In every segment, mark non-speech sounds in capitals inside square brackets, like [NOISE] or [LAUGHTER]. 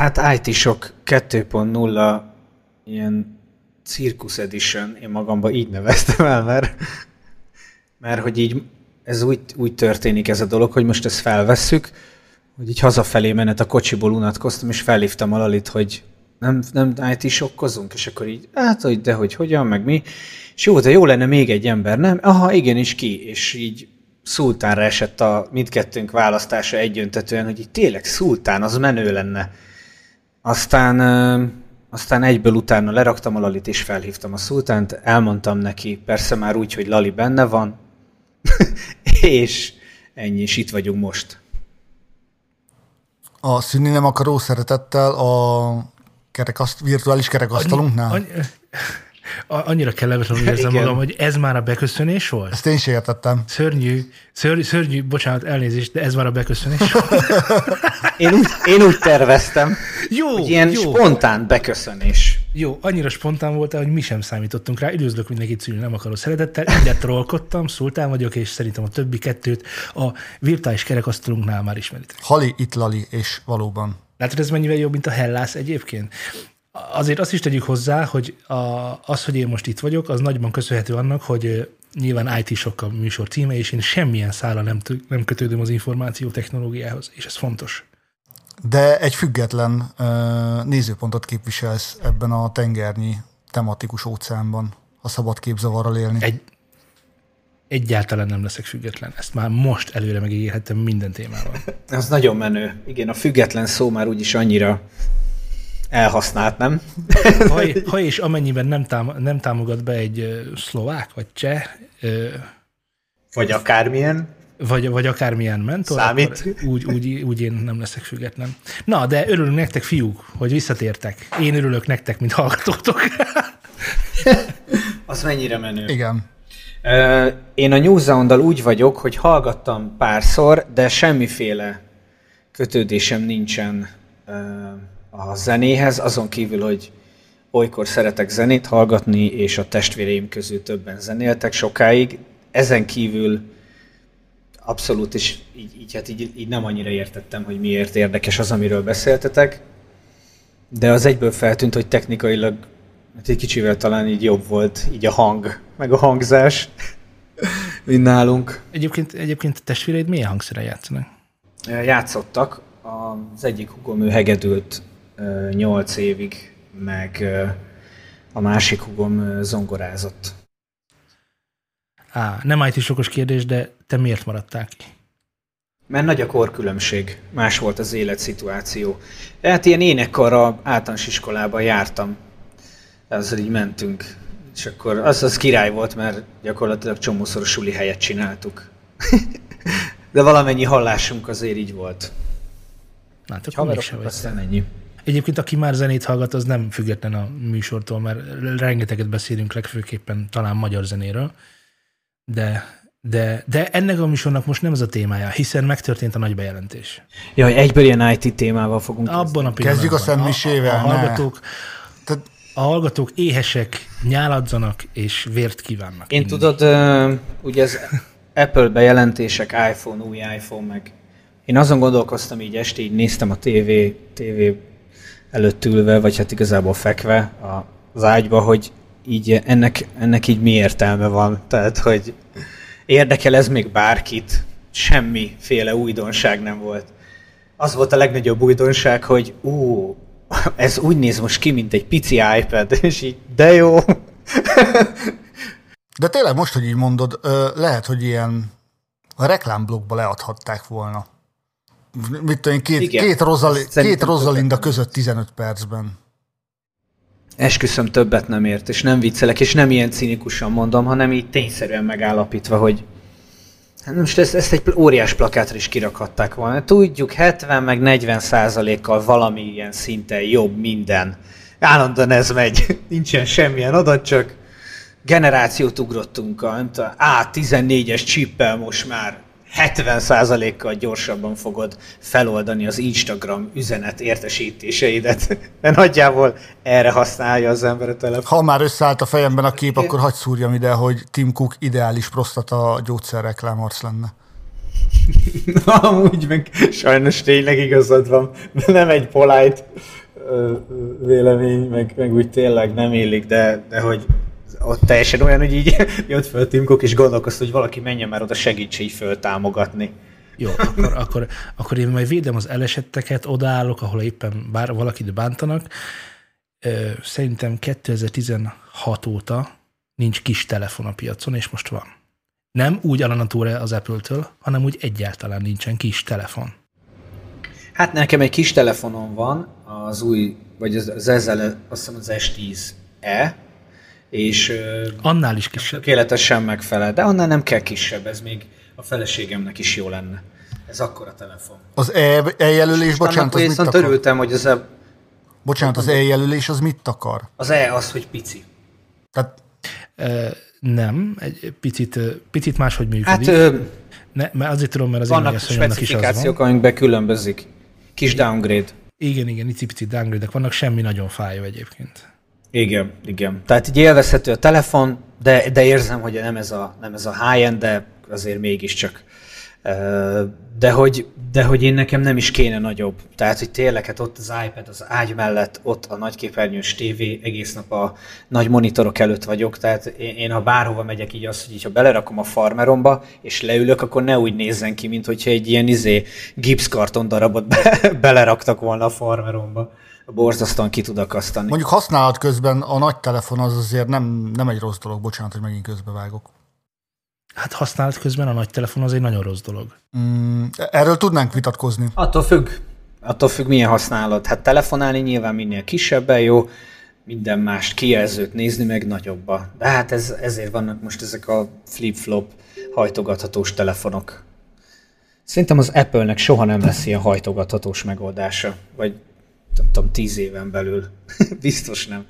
Hát IT-sok 2.0 ilyen Circus Edition, én magamba így neveztem el, mert, mert hogy így ez úgy, úgy történik ez a dolog, hogy most ezt felvesszük, hogy így hazafelé menet a kocsiból unatkoztam, és felhívtam a hogy nem, nem IT sokkozunk, és akkor így, hát, hogy de hogy hogyan, meg mi. És jó, de jó lenne még egy ember, nem? Aha, igenis ki, és így szultánra esett a mindkettőnk választása egyöntetően, hogy így tényleg szultán, az menő lenne. Aztán, aztán egyből utána leraktam a Lalit, és felhívtam a szultánt, elmondtam neki, persze már úgy, hogy Lali benne van, [LAUGHS] és ennyi, és itt vagyunk most. A szűnni nem akaró szeretettel a kerekaszt, virtuális kerekasztalunknál? Annyi, annyi, annyira kellemetlenül érzem [LAUGHS] magam, hogy ez már a beköszönés volt? Ezt én sem értettem. Szörnyű, szörnyű, szörnyű, bocsánat, elnézést, de ez már a beköszönés volt. [LAUGHS] én, úgy, én úgy terveztem, jó, hogy ilyen jó. spontán beköszönés. Jó, annyira spontán volt, hogy mi sem számítottunk rá. Üdvözlök mindenkit szülni, nem akarok szeretettel. Ide trollkodtam, szultán vagyok, és szerintem a többi kettőt a virtuális kerekasztalunknál már ismeritek. Hali, itt Lali, és valóban. Látod, ez mennyivel jobb, mint a Hellász egyébként? Azért azt is tegyük hozzá, hogy a, az, hogy én most itt vagyok, az nagyban köszönhető annak, hogy nyilván IT sok a műsor címe, és én semmilyen szála nem, nem kötődöm az információ technológiához, és ez fontos. De egy független uh, nézőpontot képviselsz ebben a tengernyi tematikus óceánban, a szabad képzavarral élni. Egy, egyáltalán nem leszek független. Ezt már most előre megígérhettem minden témával. Ez nagyon menő. Igen, a független szó már úgyis annyira elhasznált, nem? ha, ha és amennyiben nem, tám, nem támogat be egy szlovák, vagy cseh, vagy akármilyen, vagy, vagy akármilyen mentor, Számít. úgy, úgy, úgy én nem leszek független. Na, de örülünk nektek, fiúk, hogy visszatértek. Én örülök nektek, mint hallgatótok. Az mennyire menő. Igen. Én a New úgy vagyok, hogy hallgattam párszor, de semmiféle kötődésem nincsen a zenéhez, azon kívül, hogy olykor szeretek zenét hallgatni, és a testvéreim közül többen zenéltek sokáig. Ezen kívül abszolút, és így, így, hát így, így nem annyira értettem, hogy miért érdekes az, amiről beszéltetek, de az egyből feltűnt, hogy technikailag hát egy kicsivel talán így jobb volt így a hang, meg a hangzás, [LAUGHS] mint nálunk. Egyébként, egyébként testvéreid milyen hangszere játszanak? Játszottak. Az egyik hugom ő hegedült 8 évig, meg a másik hugom zongorázott. Á, nem it sokos kérdés, de te miért maradtál ki? Mert nagy a korkülönbség, más volt az életszituáció. Hát ilyen énekkarra általános iskolában jártam, ezzel így mentünk. És akkor az, az király volt, mert gyakorlatilag csomószor suli helyet csináltuk. [LAUGHS] De valamennyi hallásunk azért így volt. Hát, akkor Haverok, aztán ennyi. Egyébként, aki már zenét hallgat, az nem független a műsortól, mert rengeteget beszélünk legfőképpen talán magyar zenéről, de, de, de ennek a műsornak most nem ez a témája, hiszen megtörtént a nagy bejelentés. Jaj, egyből ilyen IT témával fogunk Abban a Kezdjük a szemmisével. A, a, a, hallgatók, a hallgatók éhesek, nyáladzanak és vért kívánnak. Én tudod, uh, ugye az Apple bejelentések, iPhone, új iPhone, meg én azon gondolkoztam így este, így néztem a TV, TV előtt ülve, vagy hát igazából fekve az ágyba, hogy így ennek, ennek így mi értelme van. Tehát, hogy érdekel ez még bárkit, semmiféle újdonság nem volt. Az volt a legnagyobb újdonság, hogy ú, ez úgy néz most ki, mint egy pici iPad, [LAUGHS] és így, de jó. De tényleg most, hogy így mondod, lehet, hogy ilyen a reklámblogba leadhatták volna mit tudom, két, Igen, két, Rosali, két Rosalinda között 15 percben. Esküszöm többet nem ért, és nem viccelek, és nem ilyen cinikusan mondom, hanem így tényszerűen megállapítva, hogy hát most ezt, ezt egy óriás plakátra is kirakhatták volna. Tudjuk, 70 meg 40 százalékkal valami ilyen szinten jobb minden. Állandóan ez megy. [LAUGHS] Nincsen semmilyen adat, csak generációt ugrottunk a, a A14-es csippel most már 70%-kal gyorsabban fogod feloldani az Instagram üzenet értesítéseidet. [LAUGHS] Mert nagyjából erre használja az ember a telefon. Ha már összeállt a fejemben a kép, akkor hagyd szúrjam ide, hogy Tim Cook ideális prostata gyógyszerreklámarc lenne. Na, [LAUGHS] amúgy meg sajnos tényleg igazad van, de nem egy polite vélemény, meg, meg úgy tényleg nem illik, de, de hogy ott teljesen olyan, hogy így [LAUGHS] jött föl Tim Cook, és gondolkozta, hogy valaki menjen már oda segítse így föltámogatni. Jó, akkor, akkor, akkor én majd védem az elesetteket, odaállok, ahol éppen bár valakit bántanak. Szerintem 2016 óta nincs kis telefon a piacon, és most van. Nem úgy Alanatúre az Apple-től, hanem úgy egyáltalán nincsen kis telefon. Hát nekem egy kis telefonom van, az új, vagy az, az ezzel, azt hiszem az S10e, és annál is kisebb. Tökéletesen megfelel, de annál nem kell kisebb, ez még a feleségemnek is jó lenne. Ez akkor a telefon. Az E, e jelölés, bocsánat, az mit akar? örültem, hogy az a... Bocsánat, az E jelölés az mit akar? Az E az, hogy pici. Tehát... E, nem, egy picit, picit máshogy működik. Hát, ö, ne, mert azért tudom, mert az vannak specifikációk, amikben különbözik. Kis downgrade. Igen, igen, icipici downgrade vannak, semmi nagyon fájó egyébként. Igen, igen. Tehát így élvezhető a telefon, de, de érzem, hogy nem ez a, nem ez a high-end, de azért mégiscsak de hogy, de hogy én nekem nem is kéne nagyobb. Tehát, hogy tényleg hát ott az iPad az ágy mellett, ott a nagyképernyős tévé, egész nap a nagy monitorok előtt vagyok, tehát én, én ha bárhova megyek így azt, hogy így, ha belerakom a farmeromba, és leülök, akkor ne úgy nézzen ki, mint hogyha egy ilyen izé gipszkarton darabot be, [LAUGHS] beleraktak volna a farmeromba. Borzasztóan ki tud akasztani. Mondjuk használat közben a nagy telefon az azért nem, nem egy rossz dolog, bocsánat, hogy megint közbevágok. Hát használat közben a nagy telefon az egy nagyon rossz dolog. Mm, erről tudnánk vitatkozni. Attól függ. Attól függ, milyen használat. Hát telefonálni nyilván minél kisebben jó, minden mást kijelzőt nézni meg nagyobba. De hát ez, ezért vannak most ezek a flip-flop hajtogathatós telefonok. Szerintem az Apple-nek soha nem lesz ilyen hajtogathatós megoldása. Vagy nem tudom, tíz éven belül. [LAUGHS] Biztos nem.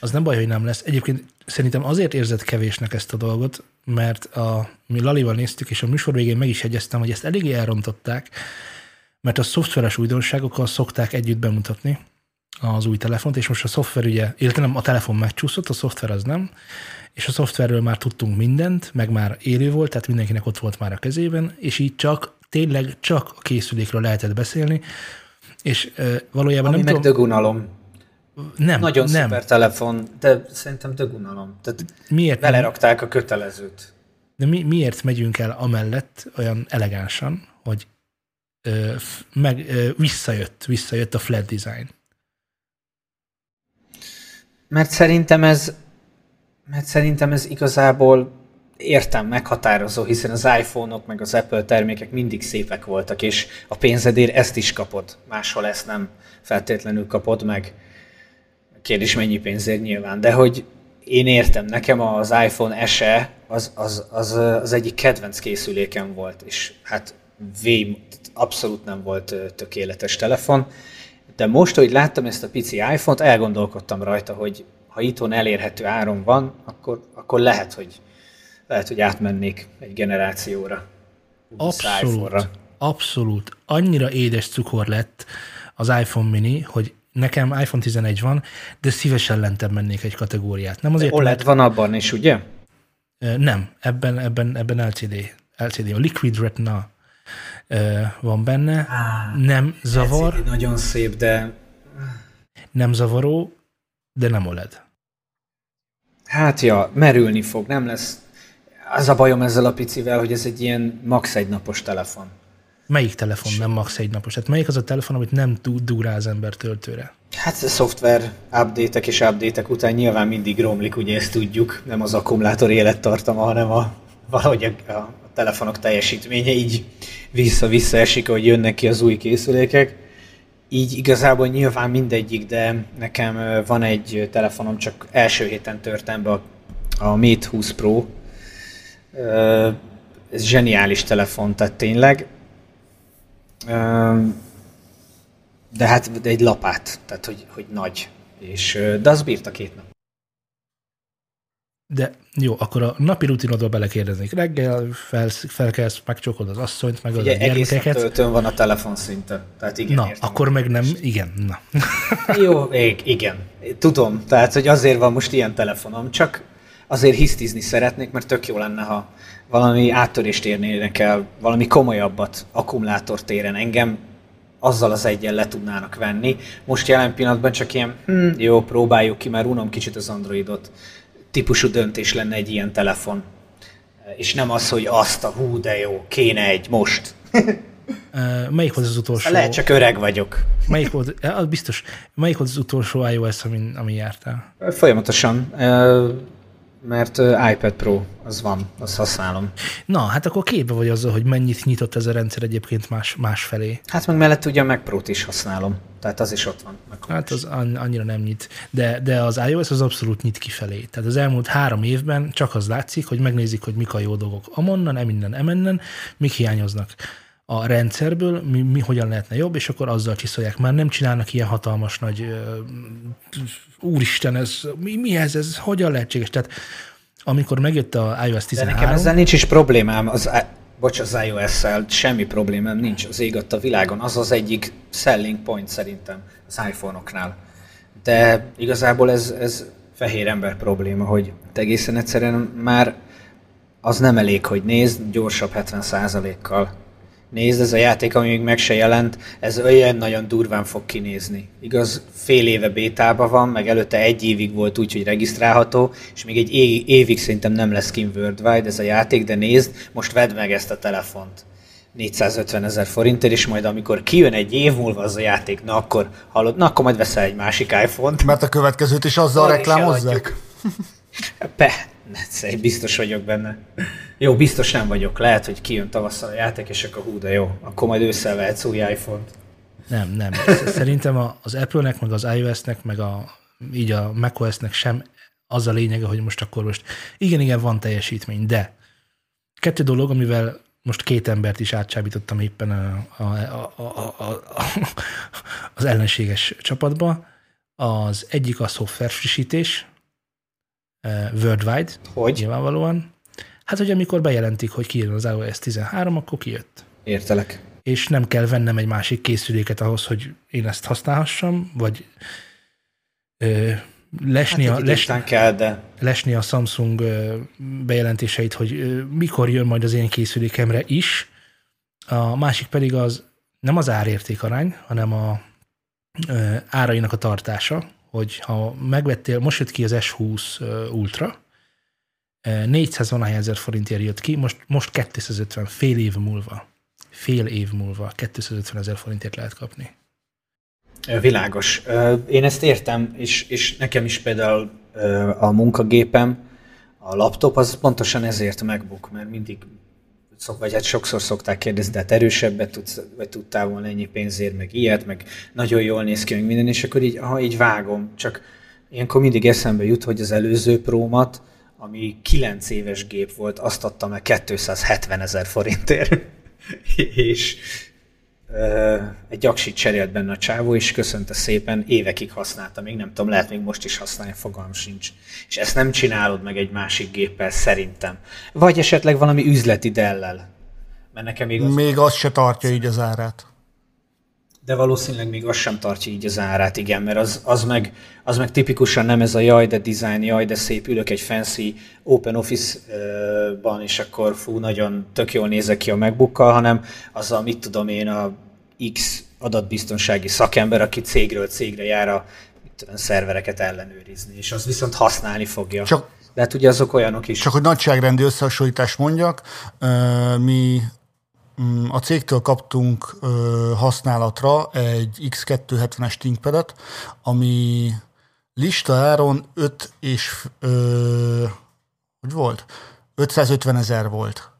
Az nem baj, hogy nem lesz. Egyébként szerintem azért érzett kevésnek ezt a dolgot, mert a, mi Lalival néztük, és a műsor végén meg is egyeztem, hogy ezt eléggé elrontották, mert a szoftveres újdonságokkal szokták együtt bemutatni az új telefont, és most a szoftver ugye, illetve nem, a telefon megcsúszott, a szoftver az nem, és a szoftverről már tudtunk mindent, meg már élő volt, tehát mindenkinek ott volt már a kezében, és így csak, tényleg csak a készülékről lehetett beszélni, és e, valójában Ami nem meg tudom... dögunalom. Nem, Nagyon nem. szuper telefon, de szerintem dögunalom. Tehát miért belerakták nem? a kötelezőt. De mi, miért megyünk el amellett olyan elegánsan, hogy ö, meg, ö, visszajött, visszajött a flat design? Mert szerintem ez mert szerintem ez igazából értem, meghatározó, hiszen az iPhone-ok meg az Apple termékek mindig szépek voltak, és a pénzedért ezt is kapod, máshol ezt nem feltétlenül kapod meg. Kérdés mennyi pénzért nyilván, de hogy én értem, nekem az iPhone SE az, az, az, az egyik kedvenc készülékem volt, és hát vém, abszolút nem volt tökéletes telefon, de most, hogy láttam ezt a pici iPhone-t, elgondolkodtam rajta, hogy ha itthon elérhető áron van, akkor, akkor lehet, hogy, lehet, hogy átmennék egy generációra. Abszolút, abszolút. Annyira édes cukor lett az iPhone mini, hogy Nekem iPhone 11 van, de szívesen lentebb mennék egy kategóriát. Nem azért, OLED mert... van abban is, ugye? Nem, ebben, ebben, ebben LCD. LCD, a Liquid Retina van benne. Ah, nem zavar. LCD nagyon szép, de... Nem zavaró, de nem OLED. Hát ja, merülni fog, nem lesz... Az a bajom ezzel a picivel, hogy ez egy ilyen max egy napos telefon. Melyik telefon nem max egy napos? Tehát melyik az a telefon, amit nem tud rá az ember töltőre? Hát a szoftver update és update után nyilván mindig romlik, ugye ezt tudjuk, nem az akkumulátor élettartama, hanem a, valahogy a, a telefonok teljesítménye így vissza-vissza esik, hogy jönnek ki az új készülékek. Így igazából nyilván mindegyik, de nekem van egy telefonom, csak első héten törtem be a, a Mate 20 Pro. Ez zseniális telefon, tehát tényleg de hát egy lapát, tehát hogy, hogy nagy. És, de az bírta két nap. De jó, akkor a napi rutinodba belekérdeznék. Reggel fel, felkelsz, megcsokod az asszonyt, meg Ugye, a gyermekeket. Egész van a telefon szinte. Tehát igen, Na, értem, akkor meg nem, igen. Na. jó, igen. Tudom, tehát hogy azért van most ilyen telefonom, csak azért hisztizni szeretnék, mert tök jó lenne, ha valami áttörést érnének el, valami komolyabbat akkumulátortéren. Engem azzal az egyen le tudnának venni. Most jelen pillanatban csak ilyen, hm, jó, próbáljuk ki, mert unom kicsit az Androidot. Típusú döntés lenne egy ilyen telefon. És nem az, hogy azt a hú, de jó, kéne egy most. [LAUGHS] melyik volt az utolsó? Lehet, csak öreg vagyok. Melyik volt, az biztos, melyik volt az utolsó iOS, amin, amin jártál? Folyamatosan mert iPad Pro az van, azt használom. Na, hát akkor képbe vagy azzal, hogy mennyit nyitott ez a rendszer egyébként más, más felé. Hát meg mellett ugye a Mac Pro-t is használom, tehát az is ott van. Hát az annyira nem nyit, de, de az iOS az abszolút nyit kifelé. Tehát az elmúlt három évben csak az látszik, hogy megnézik, hogy mik a jó dolgok amonnan, eminnen, emennen, mik hiányoznak a rendszerből, mi, mi hogyan lehetne jobb, és akkor azzal csiszolják. Már nem csinálnak ilyen hatalmas nagy uh, úristen, ez, mi, mi ez, ez hogyan lehetséges? Tehát amikor megjött a iOS 13... De nekem ezzel nincs is problémám, az, bocs, az iOS-szel semmi problémám nincs az ég a világon. Az az egyik selling point szerintem az iPhone-oknál. De igazából ez, ez fehér ember probléma, hogy egészen egyszerűen már az nem elég, hogy nézd gyorsabb 70%-kal nézd, ez a játék, ami még meg se jelent, ez olyan nagyon durván fog kinézni. Igaz, fél éve bétában van, meg előtte egy évig volt úgy, hogy regisztrálható, és még egy évig szerintem nem lesz kim worldwide ez a játék, de nézd, most vedd meg ezt a telefont. 450 ezer forintért, és majd amikor kijön egy év múlva az a játék, na akkor hallod, na akkor majd veszel egy másik iPhone-t. Mert a következőt is azzal reklámozzák? Pe, biztos vagyok benne. Jó, biztos nem vagyok. Lehet, hogy kijön tavasszal a játék, és akkor hú, de jó. Akkor majd ősszel vehetsz új iPhone-t. Nem, nem. Szerintem az Apple-nek, meg az iOS-nek, meg a, így a macOS-nek sem az a lényege, hogy most akkor most igen, igen, van teljesítmény, de kettő dolog, amivel most két embert is átcsábítottam éppen a, a, a, a, a, az ellenséges csapatba. Az egyik a szoftver frissítés, worldwide, hogy? nyilvánvalóan. Hát, hogy amikor bejelentik, hogy kijön az iOS 13, akkor kijött. Értelek. És nem kell vennem egy másik készüléket ahhoz, hogy én ezt használhassam, vagy ö, lesni, hát a, les, kell, de... lesni a Samsung ö, bejelentéseit, hogy ö, mikor jön majd az én készülékemre is. A másik pedig az nem az árérték arány, hanem a ö, árainak a tartása, hogy ha megvettél, most jött ki az S20 Ultra, 400 valány ezer forintért jött ki, most, most 250, fél év múlva, fél év múlva 250 ezer forintért lehet kapni. Világos. Én ezt értem, és, és nekem is például a munkagépem, a laptop az pontosan ezért megbuk, mert mindig szok, vagy hát sokszor szokták kérdezni, de hát erősebbet tudsz, vagy tudtál volna ennyi pénzért, meg ilyet, meg nagyon jól néz ki, meg minden, és akkor így, ha így vágom, csak ilyenkor mindig eszembe jut, hogy az előző prómat, ami 9 éves gép volt, azt adtam meg 270 ezer forintért, [LAUGHS] és egy gyaksit cserélt benne a csávó, és köszönte szépen, évekig használta, még nem tudom, lehet még most is használni, fogalm sincs. És ezt nem csinálod meg egy másik géppel, szerintem. Vagy esetleg valami üzleti dellel. Mert nekem még az... Még az se tartja így az árát. De valószínűleg még az sem tartja így az árát, igen, mert az, az, meg, az meg tipikusan nem ez a jaj, de design, jaj, de szép, ülök egy fancy open office-ban, és akkor fú, nagyon tök jól nézek ki a megbukkal, hanem az a, mit tudom én, a X adatbiztonsági szakember, aki cégről cégre jár a tudom, szervereket ellenőrizni, és az viszont használni fogja. Csak, de hát ugye azok olyanok is. Csak hogy nagyságrendi összehasonlítást mondjak, mi a cégtől kaptunk ö, használatra egy X270-es ThinkPad-et, ami lista áron 5 és ö, hogy volt? 550 ezer volt.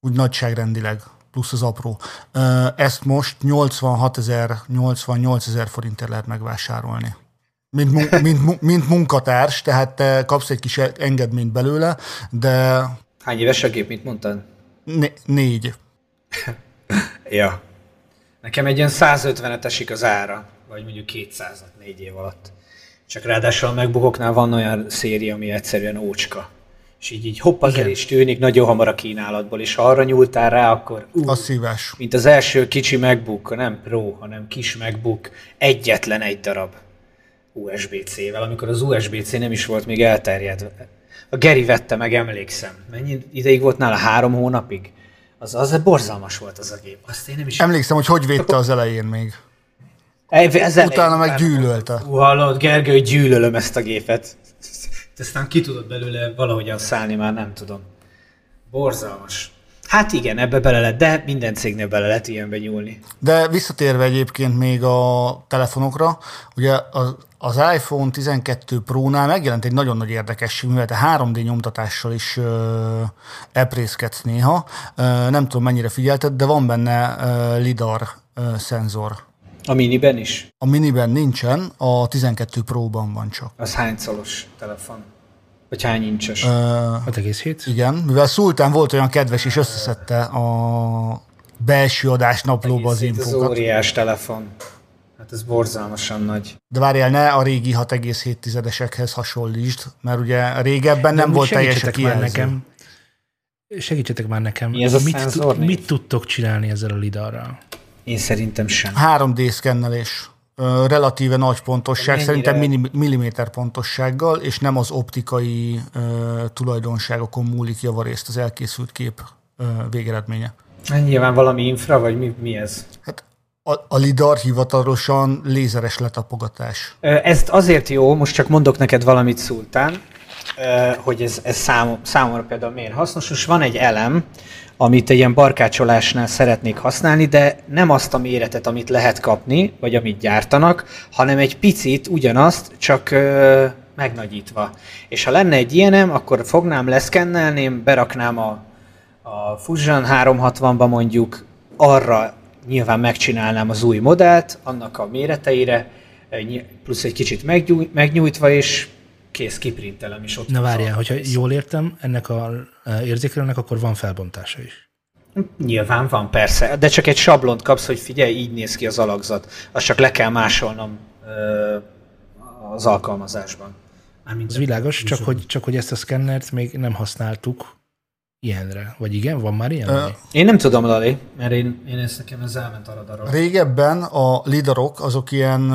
Úgy nagyságrendileg, plusz az apró. Ö, ezt most 86 ezer, 88 ezer forintért lehet megvásárolni. Mint, [LAUGHS] mint, mint munkatárs, tehát te kapsz egy kis engedményt belőle, de... Hány éves a gép, mint mondtad? Né- négy. [LAUGHS] ja. Nekem egy ilyen 150-et esik az ára, vagy mondjuk 200 négy év alatt. Csak ráadásul a megbukoknál van olyan széria, ami egyszerűen ócska. És így, így hopp, az el is tűnik nagyon hamar a kínálatból, és ha arra nyúltál rá, akkor ú, a szívás. mint az első kicsi MacBook, nem Pro, hanem kis MacBook, egyetlen egy darab USB-C-vel, amikor az USB-C nem is volt még elterjedve A Geri vette meg, emlékszem. Mennyi ideig volt nála? Három hónapig? Az, az borzalmas volt az a gép. Azt én nem is... Emlékszem, hogy hogy védte az elején még. Ez Utána meg gyűlölte. Hú, hallod, Gergő, gyűlölöm ezt a gépet. Aztán ki tudod belőle valahogyan szállni, már nem tudom. Borzalmas. Hát igen, ebbe bele lehet, de minden cégnél bele lehet ilyenbe nyúlni. De visszatérve egyébként még a telefonokra, ugye az, az iPhone 12 Pro-nál megjelent egy nagyon nagy érdekesség, mivel te 3D nyomtatással is uh, eprészkedsz néha. Uh, nem tudom, mennyire figyelted, de van benne uh, LIDAR uh, szenzor. A miniben is? A miniben nincsen, a 12 Pro-ban van csak. Az hány szolos telefon? Vagy hány incses? Uh, 6,7? igen, mivel Szultán volt olyan kedves, és összeszedte a belső adás naplóba az infokat. Az óriás telefon. Hát ez borzalmasan nagy. De várjál, ne a régi 6,7-esekhez hasonlítsd, mert ugye régebben nem De volt teljes a segítsetek már kijelző. nekem. Segítsetek már nekem. Mi ez a mit, szenzor név? mit tudtok csinálni ezzel a lidarral? Én szerintem sem. 3D szkennelés. Relatíve nagy pontosság, Mennyire? szerintem milliméter pontossággal, és nem az optikai ö, tulajdonságokon múlik javarészt az elkészült kép ö, végeredménye. Hát Nyilván valami infra, vagy mi, mi ez? Hát a, lidar hivatalosan lézeres letapogatás. Ö, Ez azért jó, most csak mondok neked valamit Szultán, hogy ez, ez szám, számomra például miért hasznos. Most van egy elem, amit egy ilyen barkácsolásnál szeretnék használni, de nem azt a méretet, amit lehet kapni, vagy amit gyártanak, hanem egy picit ugyanazt, csak megnagyítva. És ha lenne egy ilyenem, akkor fognám, leszkennelném, beraknám a, a Fusion 360-ba mondjuk, arra nyilván megcsinálnám az új modellt, annak a méreteire, egy- plusz egy kicsit megnyújtva, és kész, kiprintelem, és ott Na várjál, hogyha jól értem, ennek a e, érzékelőnek akkor van felbontása is. Nyilván van, persze, de csak egy sablont kapsz, hogy figyelj, így néz ki az alakzat. Azt csak le kell másolnom ö, az alkalmazásban. Az világos, csak hogy, csak hogy ezt a szkennert még nem használtuk ilyenre. Vagy igen, van már ilyen? Ö? Én nem tudom, Lali, mert én, én ezt nekem ez elment a radarról. Régebben a lidarok azok ilyen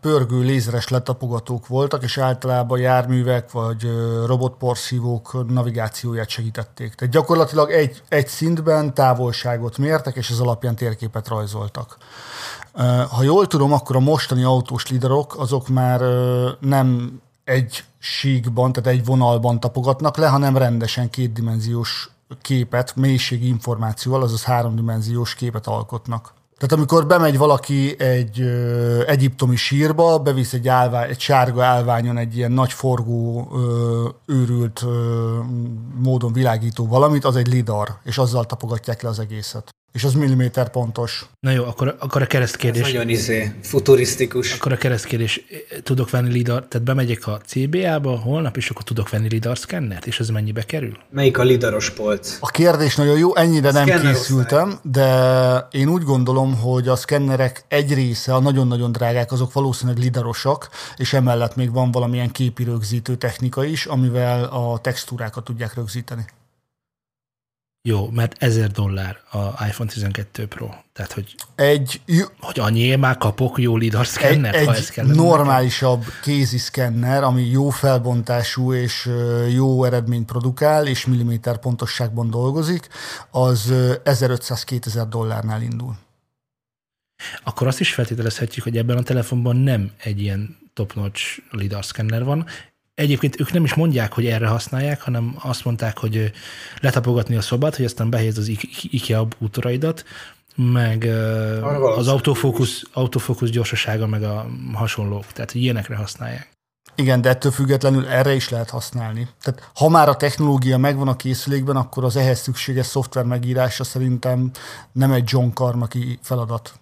pörgő lézeres letapogatók voltak, és általában járművek vagy robotporszívók navigációját segítették. Tehát gyakorlatilag egy, egy szintben távolságot mértek, és ez alapján térképet rajzoltak. Ha jól tudom, akkor a mostani autós lidarok azok már nem egy síkban, tehát egy vonalban tapogatnak le, hanem rendesen kétdimenziós képet, mélységi információval, azaz háromdimenziós képet alkotnak. Tehát amikor bemegy valaki egy ö, egyiptomi sírba, bevisz egy, állvány, egy sárga állványon egy ilyen nagy forgó, ö, őrült ö, módon világító valamit, az egy lidar, és azzal tapogatják le az egészet. És az milliméter pontos. Na jó, akkor, akkor a Ez keresztkérdés. nagyon izé, futurisztikus. Akkor a keresztkérdés, tudok venni lidar, tehát bemegyek a CBA-ba holnap, és akkor tudok venni lidar szkennert, és ez mennyibe kerül? Melyik a lidaros polc? A kérdés nagyon jó, ennyire nem Szkenner készültem, de én úgy gondolom, hogy a szkennerek egy része, a nagyon-nagyon drágák, azok valószínűleg lidarosak, és emellett még van valamilyen képi rögzítő technika is, amivel a textúrákat tudják rögzíteni. Jó, mert 1000 dollár a iPhone 12 Pro. Tehát, hogy, Egy, hogy annyiért már kapok jó lidar egy, szkennert, ha ez egy kell. normálisabb kézi szkenner, ami jó felbontású és jó eredményt produkál, és milliméter pontosságban dolgozik, az ö, 1500-2000 dollárnál indul. Akkor azt is feltételezhetjük, hogy ebben a telefonban nem egy ilyen top-notch lidar szkenner van. Egyébként ők nem is mondják, hogy erre használják, hanem azt mondták, hogy letapogatni a szobát, hogy aztán behelyezd az IKEA bútoraidat, meg az autofókusz, autofókusz gyorsasága, meg a hasonlók. Tehát hogy ilyenekre használják. Igen, de ettől függetlenül erre is lehet használni. Tehát ha már a technológia megvan a készülékben, akkor az ehhez szükséges szoftver megírása szerintem nem egy John Carmacky feladat.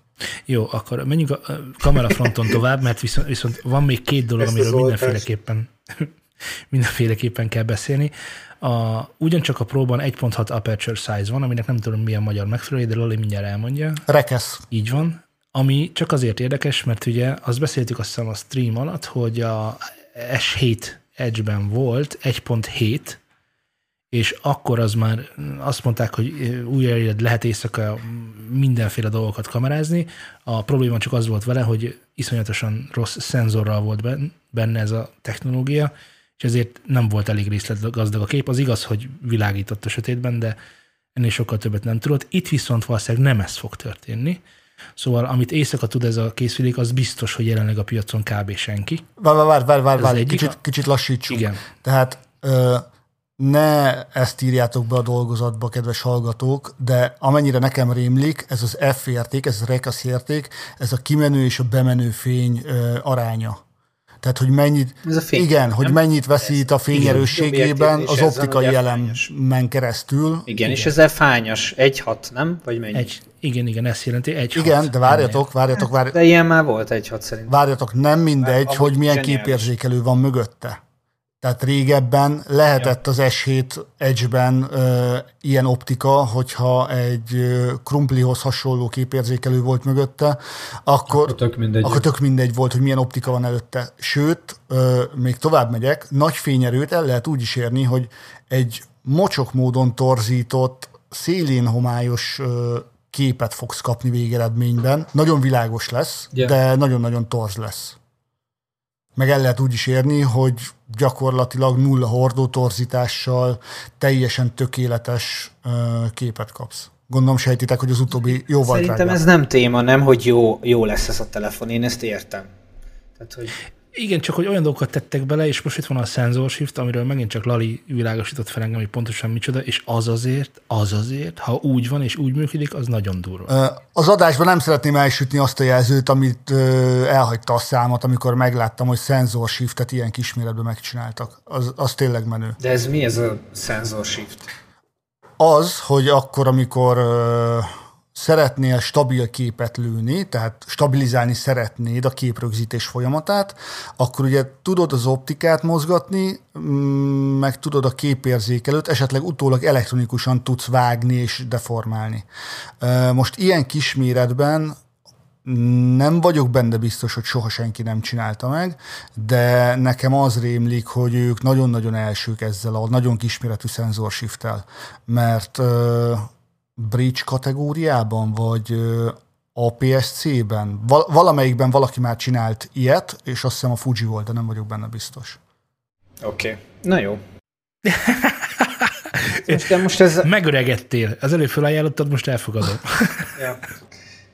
Jó, akkor menjünk a kamerafronton tovább, mert viszont, viszont van még két dolog, Ezt amiről mindenféleképpen, [LAUGHS] mindenféleképpen kell beszélni. A, ugyancsak a próban 1.6 aperture size van, aminek nem tudom milyen magyar megfelelő, de Loli mindjárt elmondja. Rekesz. Így van. Ami csak azért érdekes, mert ugye azt beszéltük azt hiszem a stream alatt, hogy a S7 Edge-ben volt 1.7, és akkor az már azt mondták, hogy újra lehet éjszaka mindenféle dolgokat kamerázni. A probléma csak az volt vele, hogy iszonyatosan rossz szenzorral volt ben- benne ez a technológia, és ezért nem volt elég részletgazdag a kép. Az igaz, hogy világított a sötétben, de ennél sokkal többet nem tudott. Itt viszont valószínűleg nem ez fog történni. Szóval amit éjszaka tud ez a készülék, az biztos, hogy jelenleg a piacon kb. senki. Várj, várj, várj, várj, vár, kicsit, kicsit lassítsuk. Igen. Tehát ö, ne ezt írjátok be a dolgozatba, kedves hallgatók, de amennyire nekem rémlik, ez az F érték, ez a rekasz érték, ez a kimenő és a bemenő fény ö, aránya. Tehát, hogy mennyit, ez a fény, igen, nem? hogy mennyit veszít a fényerősségében az optikai elemen keresztül. Igen, igen, és ez fányos, 1-6, nem? Vagy mennyi? Egy, igen, igen, ezt jelenti, 1 Igen, de várjatok, várjatok, várjatok. De ilyen már volt 1-6 szerint. Várjatok, nem mindegy, Már, hogy milyen képérzékelő van mögötte. Tehát régebben lehetett az S7 Edge-ben ö, ilyen optika, hogyha egy ö, krumplihoz hasonló képérzékelő volt mögötte, akkor, akkor, tök mindegy. akkor tök mindegy volt, hogy milyen optika van előtte. Sőt, ö, még tovább megyek, nagy fényerőt el lehet úgy is érni, hogy egy mocsok módon torzított, szélén homályos ö, képet fogsz kapni végeredményben. Nagyon világos lesz, yeah. de nagyon-nagyon torz lesz meg el lehet úgy is érni, hogy gyakorlatilag nulla hordótorzítással teljesen tökéletes képet kapsz. Gondolom sejtitek, hogy az utóbbi jóval Szerintem drágább. ez nem téma, nem, hogy jó, jó lesz ez a telefon, én ezt értem. Tehát, hogy... Igen, csak hogy olyan dolgokat tettek bele, és most itt van a sensor shift, amiről megint csak Lali világosított fel engem, hogy pontosan micsoda, és az azért, az azért, ha úgy van és úgy működik, az nagyon durva. Az adásban nem szeretném elsütni azt a jelzőt, amit elhagyta a számot, amikor megláttam, hogy sensor shiftet ilyen kisméretben megcsináltak. Az, az tényleg menő. De ez mi ez a sensor shift? Az, hogy akkor, amikor szeretnél stabil képet lőni, tehát stabilizálni szeretnéd a képrögzítés folyamatát, akkor ugye tudod az optikát mozgatni, mm, meg tudod a képérzékelőt, esetleg utólag elektronikusan tudsz vágni és deformálni. Most ilyen kisméretben nem vagyok benne biztos, hogy soha senki nem csinálta meg, de nekem az rémlik, hogy ők nagyon-nagyon elsők ezzel a nagyon kisméretű szenzorshift mert bridge kategóriában, vagy APS-C-ben? Val- valamelyikben valaki már csinált ilyet, és azt hiszem a Fuji volt, de nem vagyok benne biztos. Oké, okay. na jó. [LAUGHS] most, most ez... Megöregedtél. Az előbb felajánlottad, most elfogadom. [LAUGHS] ja.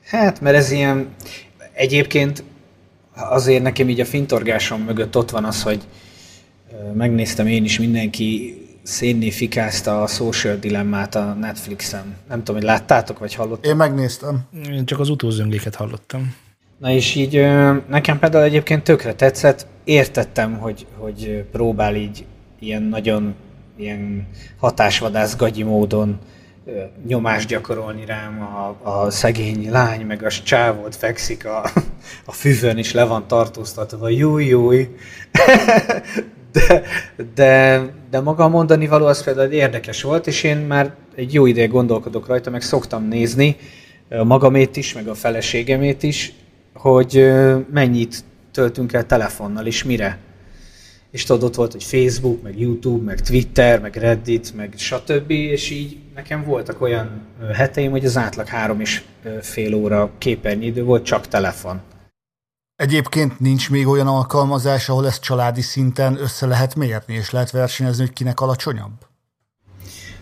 Hát, mert ez ilyen... Egyébként azért nekem így a fintorgásom mögött ott van az, hogy megnéztem én is mindenki szénnifikázta a Social Dilemmát a Netflixen. Nem tudom, hogy láttátok, vagy hallottátok? Én megnéztem. Én csak az utózöngéket hallottam. Na és így nekem például egyébként tökre tetszett, értettem, hogy, hogy próbál így ilyen nagyon ilyen hatásvadász gagyi módon nyomást gyakorolni rám, a, a szegény lány, meg a csávót fekszik a, [LAUGHS] a füvön, és le van tartóztatva, júj, júj. [LAUGHS] de, de, de maga a mondani való az például érdekes volt, és én már egy jó ideje gondolkodok rajta, meg szoktam nézni magamét is, meg a feleségemét is, hogy mennyit töltünk el telefonnal, és mire. És tudod, ott volt, hogy Facebook, meg YouTube, meg Twitter, meg Reddit, meg stb. És így nekem voltak olyan heteim, hogy az átlag három és fél óra képernyőidő volt, csak telefon. Egyébként nincs még olyan alkalmazás, ahol ezt családi szinten össze lehet mérni, és lehet versenyezni, hogy kinek alacsonyabb?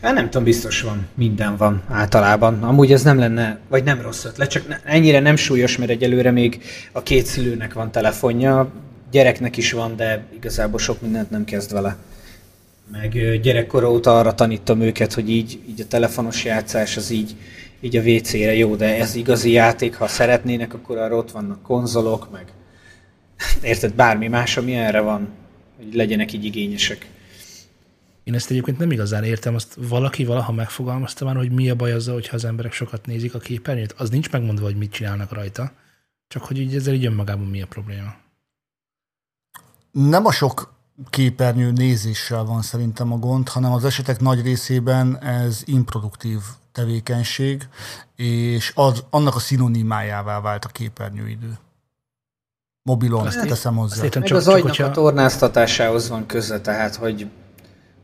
Hát nem tudom, biztos van. Minden van általában. Amúgy ez nem lenne, vagy nem rossz ötlet, csak ennyire nem súlyos, mert egyelőre még a két szülőnek van telefonja, gyereknek is van, de igazából sok mindent nem kezd vele. Meg gyerekkor óta arra tanítom őket, hogy így, így a telefonos játszás az így így a WC-re jó, de ez igazi játék, ha szeretnének, akkor arra ott vannak konzolok, meg érted, bármi más, ami erre van, hogy legyenek így igényesek. Én ezt egyébként nem igazán értem, azt valaki valaha megfogalmazta már, hogy mi a baj azzal, hogyha az emberek sokat nézik a képernyőt. Az nincs megmondva, hogy mit csinálnak rajta, csak hogy így ezzel így önmagában mi a probléma. Nem a sok képernyő nézéssel van szerintem a gond, hanem az esetek nagy részében ez improduktív tevékenység, és az, annak a szinonimájává vált a képernyőidő. Mobilon, azt teszem hozzá. Azt csak, az agynak hogyha... a tornáztatásához van köze, tehát, hogy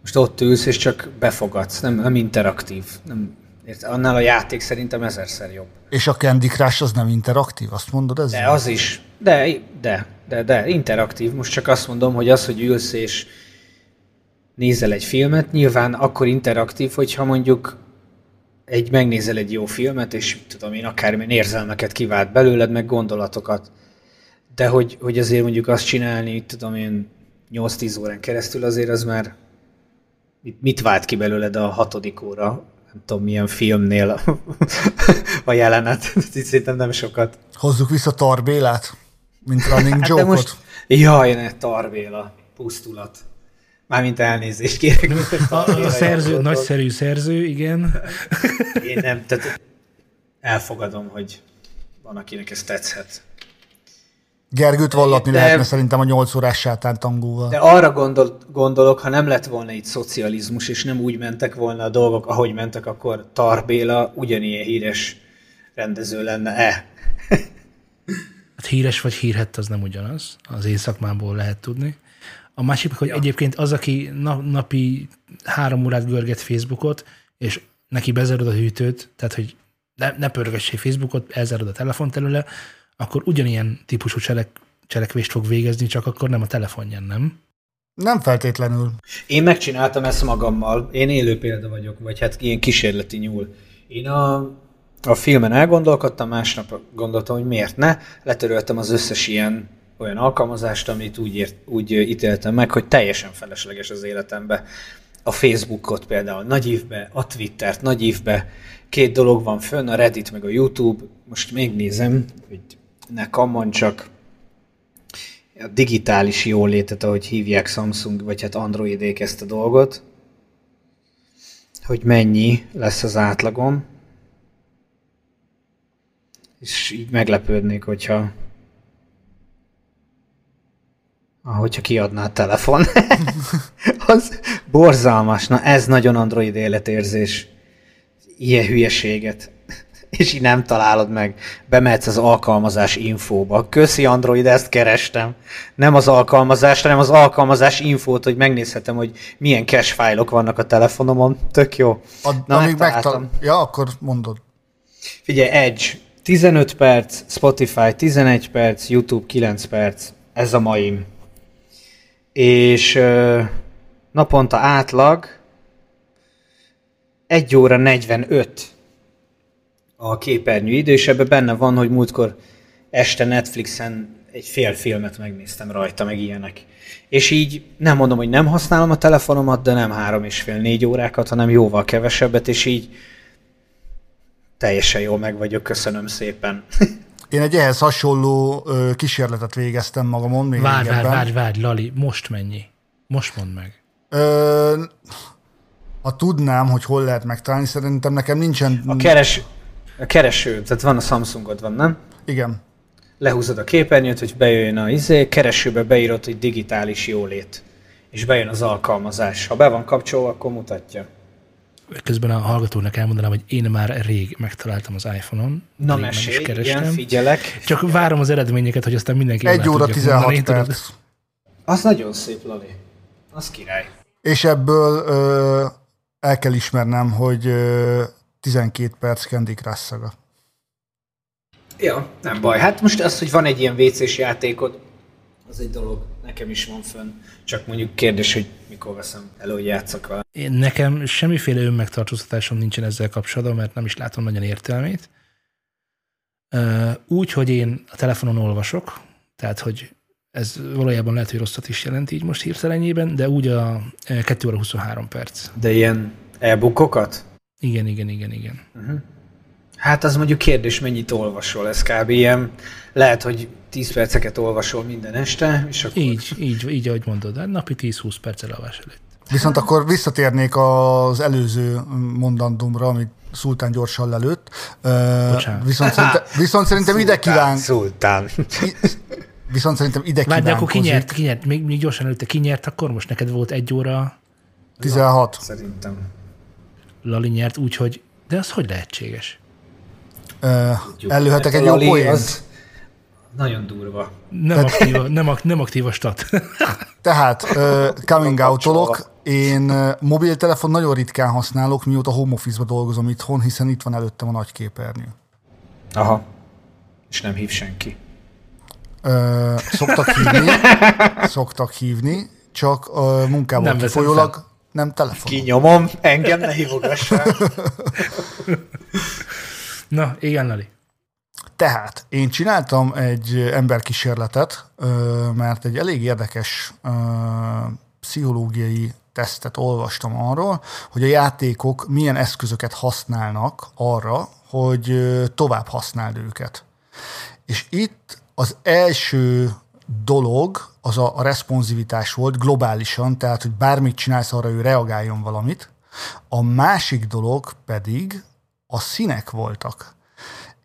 most ott ülsz, és csak befogadsz, nem, nem interaktív. Nem, érte, annál a játék szerintem ezerszer jobb. És a Candy Crush az nem interaktív, azt mondod ez? De az is. De, de, de, de, interaktív. Most csak azt mondom, hogy az, hogy ülsz és nézel egy filmet, nyilván akkor interaktív, hogyha mondjuk egy megnézel egy jó filmet, és tudom én, akármilyen érzelmeket kivált belőled, meg gondolatokat. De hogy, hogy azért mondjuk azt csinálni, tudom én, 8-10 órán keresztül, azért az már mit vált ki belőled a hatodik óra, nem tudom milyen filmnél a, [LAUGHS] a jelenet. [LAUGHS] Szerintem nem sokat. Hozzuk vissza Tarbélát, mint running hát joke-ot. Most, jaj, ne, Tarbéla, pusztulat. Mármint elnézést kérek. [LAUGHS] A, a szerző, nagyszerű szerző, igen. [LAUGHS] Én nem, tehát elfogadom, hogy van, akinek ez tetszhet. Gergőt vallatni de, lehetne szerintem a 8 órás sátán tangóval. De arra gondol, gondolok, ha nem lett volna itt szocializmus, és nem úgy mentek volna a dolgok, ahogy mentek, akkor Tarbéla ugyanilyen híres rendező lenne-e? [LAUGHS] hát híres vagy hírhett, az nem ugyanaz. Az én szakmából lehet tudni. A másik, hogy ja. egyébként az, aki napi három órát görget Facebookot, és neki bezárod a hűtőt, tehát hogy ne, ne pörgessék Facebookot, elzárod a telefont előle, akkor ugyanilyen típusú cselek, cselekvést fog végezni, csak akkor nem a telefonján, nem? Nem feltétlenül. Én megcsináltam ezt magammal. Én élő példa vagyok, vagy hát ilyen kísérleti nyúl. Én a, a filmen elgondolkodtam, másnap gondoltam, hogy miért ne. Letöröltem az összes ilyen olyan alkalmazást, amit úgy, ért, úgy ítéltem meg, hogy teljesen felesleges az életembe. A Facebookot például nagy évbe, a Twittert nagy évbe, két dolog van fönn, a Reddit meg a YouTube, most még nézem, hogy ne kamon csak. A digitális jólétet, ahogy hívják Samsung, vagy hát Androidék ezt a dolgot, hogy mennyi lesz az átlagom, és így meglepődnék, hogyha ahogyha kiadná a telefon. [LAUGHS] az borzalmas. Na ez nagyon Android életérzés. Ilyen hülyeséget. [LAUGHS] És így nem találod meg. Bemehetsz az alkalmazás infóba. Köszi Android, ezt kerestem. Nem az alkalmazás, hanem az alkalmazás infót, hogy megnézhetem, hogy milyen cache fájlok vannak a telefonomon. Tök jó. A, Na, amíg megtal- Ja, akkor mondod. Figyelj, Edge. 15 perc, Spotify 11 perc, YouTube 9 perc. Ez a maim és naponta átlag 1 óra 45 a képernyő idő, és ebben benne van, hogy múltkor este Netflixen egy fél filmet megnéztem rajta, meg ilyenek. És így nem mondom, hogy nem használom a telefonomat, de nem három és fél, négy órákat, hanem jóval kevesebbet, és így teljesen jól meg vagyok, köszönöm szépen. [LAUGHS] Én egy ehhez hasonló ö, kísérletet végeztem magamon. Még várj, várj, várj, várj, Lali, most mennyi? Most mondd meg. Ö, ha tudnám, hogy hol lehet megtalálni, szerintem nekem nincsen... A, keres, a kereső, tehát van a Samsungod, van, nem? Igen. Lehúzod a képernyőt, hogy bejöjjön a izé, keresőbe beírod, hogy digitális jólét, és bejön az alkalmazás. Ha be van kapcsolva, akkor mutatja közben a hallgatónak elmondanám, hogy én már rég megtaláltam az iPhone-on. Na mesélj, is kerestem. igen, figyelek. Csak figyelek. várom az eredményeket, hogy aztán mindenki Egy óra 16 mondani, perc. Tudod? Az nagyon szép, Lali. Az király. És ebből ö, el kell ismernem, hogy ö, 12 perc Candy Crush szaga. Ja, nem baj. Hát most az, hogy van egy ilyen WC-s játékod, az egy dolog. Nekem is van fönn. Csak mondjuk kérdés, hogy mikor veszem elő, hogy játszok vele. Én nekem semmiféle önmegtartóztatásom nincsen ezzel kapcsolatban, mert nem is látom nagyon értelmét. Úgy, hogy én a telefonon olvasok, tehát, hogy ez valójában lehet, hogy rosszat is jelent így most hirtelenjében, de úgy a 2 óra 23 perc. De ilyen e-bookokat? Igen, igen, igen, igen. Uh-huh. Hát az mondjuk kérdés, mennyit olvasol, ez kb. ilyen, lehet, hogy 10 perceket olvasol minden este, és akkor... Így, így, így ahogy mondod, hát napi 10-20 perc elalvás előtt. Viszont akkor visszatérnék az előző mondandumra, amit Szultán gyorsan lelőtt. Bocsánat. Viszont, szerintem, [LAUGHS] viszont szerintem ide kíván... Szultán. Viszont szerintem ide Várj, de akkor kinyert, kinyert, még, még gyorsan előtte kinyert, akkor most neked volt egy óra... 16. Szerintem. Lali nyert úgy, hogy... De az hogy lehetséges? Uh, előhetek egy jó poént? Az nagyon durva. Nem, aktíva, nem, ak- nem aktív a stat. Tehát uh, coming out én uh, mobiltelefon nagyon ritkán használok, mióta home office dolgozom itthon, hiszen itt van előttem a nagy képernyő. Aha. És nem hív senki. Uh, szoktak hívni, szoktak hívni, csak a munkával nem kifolyólag nem telefon. Kinyomom, engem ne hívogassál. [LAUGHS] Na, igen, Lali. Tehát én csináltam egy emberkísérletet, mert egy elég érdekes pszichológiai tesztet olvastam arról, hogy a játékok milyen eszközöket használnak arra, hogy tovább használd őket. És itt az első dolog az a, responsivitás volt globálisan, tehát hogy bármit csinálsz, arra ő reagáljon valamit. A másik dolog pedig a színek voltak.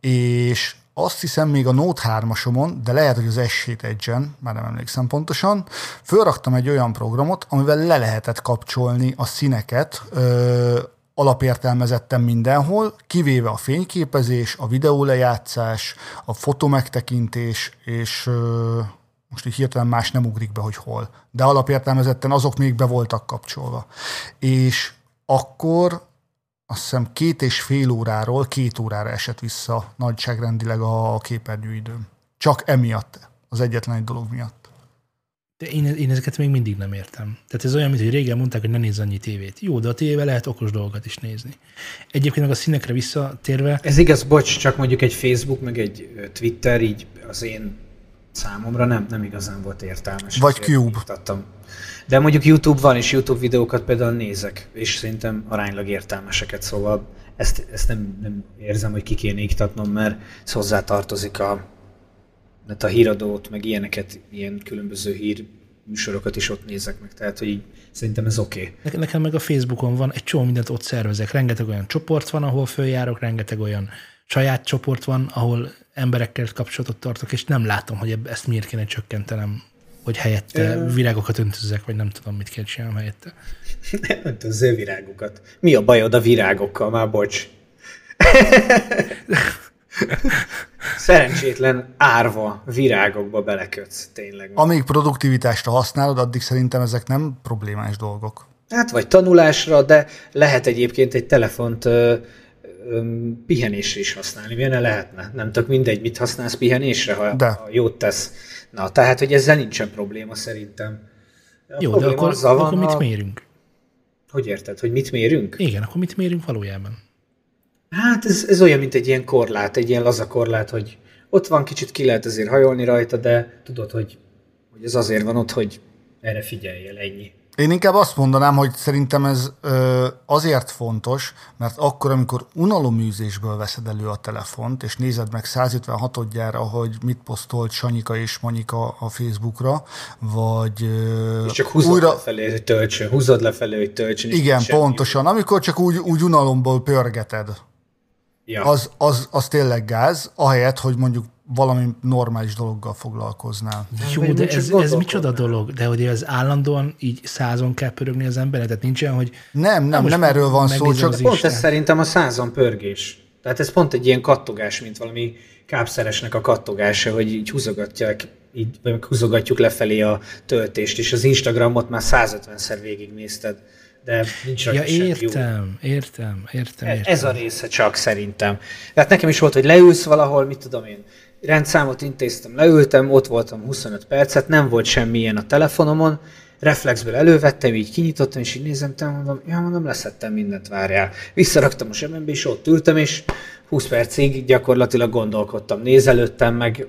És azt hiszem még a Note 3-asomon, de lehet, hogy az S7 Edge-en, már nem emlékszem pontosan, fölraktam egy olyan programot, amivel le lehetett kapcsolni a színeket ö, alapértelmezetten mindenhol, kivéve a fényképezés, a videólejátszás, a fotomegtekintés, és ö, most így hirtelen más nem ugrik be, hogy hol. De alapértelmezetten azok még be voltak kapcsolva. És akkor azt hiszem két és fél óráról két órára esett vissza nagyságrendileg a képernyőidőm. Csak emiatt, az egyetlen egy dolog miatt. De én, én ezeket még mindig nem értem. Tehát ez olyan, mint hogy régen mondták, hogy ne nézz annyi tévét. Jó, de a tévével lehet okos dolgokat is nézni. Egyébként meg a színekre visszatérve... Ez igaz, bocs, csak mondjuk egy Facebook, meg egy Twitter, így az én számomra nem, nem igazán volt értelmes. Vagy Cube. De mondjuk YouTube van, és YouTube videókat például nézek, és szerintem aránylag értelmeseket, szóval ezt, ezt nem, nem érzem, hogy ki kéne iktatnom, mert ez hozzá tartozik a, a híradót, meg ilyeneket, ilyen különböző hír műsorokat is ott nézek meg, tehát hogy így, szerintem ez oké. Okay. Nekem meg a Facebookon van, egy csomó mindent ott szervezek, rengeteg olyan csoport van, ahol följárok, rengeteg olyan saját csoport van, ahol emberekkel kapcsolatot tartok, és nem látom, hogy ezt miért kéne csökkentenem hogy helyette virágokat öntözek, vagy nem tudom, mit kell csinálni helyette. Öntözzél virágokat. Mi a bajod a virágokkal? Már bocs. [LAUGHS] Szerencsétlen árva virágokba belekötsz, tényleg. Amíg produktivitásra használod, addig szerintem ezek nem problémás dolgok. Hát vagy tanulásra, de lehet egyébként egy telefont ö, ö, pihenésre is használni. Miért lehetne? Nem tök mindegy, mit használsz pihenésre, ha, de. ha jót tesz Na, tehát, hogy ezzel nincsen probléma szerintem. A Jó, de akkor, van, akkor mit mérünk? Hogy érted, hogy mit mérünk? Igen, akkor mit mérünk valójában? Hát ez, ez olyan, mint egy ilyen korlát, egy ilyen laza korlát, hogy ott van, kicsit ki lehet azért hajolni rajta, de tudod, hogy, hogy ez azért van ott, hogy erre figyeljél, ennyi. Én inkább azt mondanám, hogy szerintem ez ö, azért fontos, mert akkor, amikor unaloműzésből veszed elő a telefont, és nézed meg 156-odjára, hogy mit posztolt Sanyika és Monika a Facebookra, vagy ö, és csak húzod újra... lefelé, hogy töltsön, húzod lefelé, hogy töltsön. Igen, pontosan. Amikor csak úgy, úgy unalomból pörgeted. Ja. Az, az, az tényleg gáz, ahelyett, hogy mondjuk valami normális dologgal foglalkoznál. Jó, de ez, ez micsoda dolog? De hogy ez állandóan így százon kell pörögni az emberet? Tehát nincs olyan, hogy... Nem, nem, nem erről van szó, csak... Pont ez szerintem a százon pörgés. Tehát ez pont egy ilyen kattogás, mint valami kápszeresnek a kattogása, hogy így húzogatják, így húzogatjuk lefelé a töltést, és az Instagramot már 150-szer végignézted de nincs ja, értem, jó. értem, értem, értem. Ez a része csak szerintem. Tehát nekem is volt, hogy leülsz valahol, mit tudom én, rendszámot intéztem, leültem, ott voltam 25 percet, nem volt semmilyen a telefonomon, reflexből elővettem, így kinyitottam, és így nézem, te mondom, ja, mondom, leszettem mindent, várjál. Visszaraktam a zsebembe, és ott ültem, és 20 percig gyakorlatilag gondolkodtam, nézelődtem, meg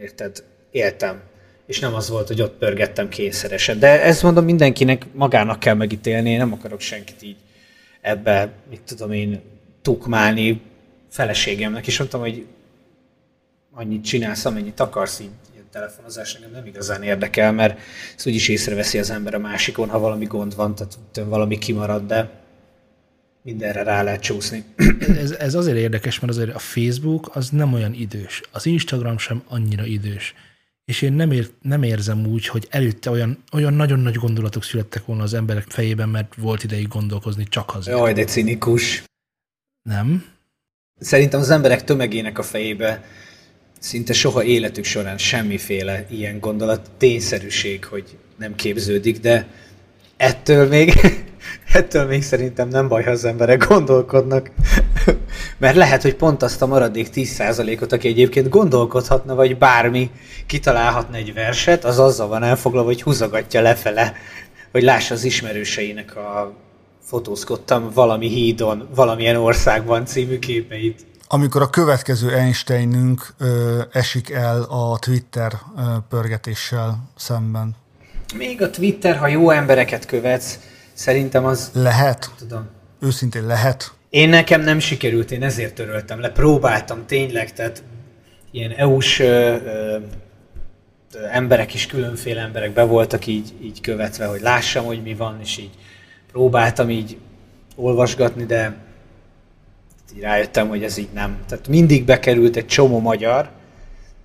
érted, éltem. És nem az volt, hogy ott pörgettem kényszeresen. De ezt mondom, mindenkinek magának kell megítélni, én nem akarok senkit így ebbe, mit tudom én, tukmálni feleségemnek, és mondtam, hogy annyit csinálsz, amennyit akarsz, így telefonozás engem nem igazán érdekel, mert ezt úgyis észreveszi az ember a másikon, ha valami gond van, tehát valami kimarad, de mindenre rá lehet csúszni. Ez, ez azért érdekes, mert azért a Facebook az nem olyan idős, az Instagram sem annyira idős. És én nem, ér, nem érzem úgy, hogy előtte olyan, olyan nagyon nagy gondolatok születtek volna az emberek fejében, mert volt ideig gondolkozni csak azért. Jaj, de cinikus. Nem? Szerintem az emberek tömegének a fejébe szinte soha életük során semmiféle ilyen gondolat, tényszerűség, hogy nem képződik, de ettől még [LAUGHS] Ettől még szerintem nem baj, ha az emberek gondolkodnak. [LAUGHS] Mert lehet, hogy pont azt a maradék 10%-ot, aki egyébként gondolkodhatna, vagy bármi, kitalálhatna egy verset, az azzal van elfoglalva, hogy húzogatja lefele, hogy lássa az ismerőseinek a fotózkodtam valami hídon, valamilyen országban című képeit. Amikor a következő Einsteinünk ö, esik el a Twitter ö, pörgetéssel szemben. Még a Twitter, ha jó embereket követsz, szerintem az... Lehet. Tudom. Őszintén lehet. Én nekem nem sikerült, én ezért töröltem le. Próbáltam tényleg, tehát ilyen EU-s ö, ö, emberek is, különféle emberek be voltak így, így követve, hogy lássam, hogy mi van, és így próbáltam így olvasgatni, de így rájöttem, hogy ez így nem. Tehát mindig bekerült egy csomó magyar,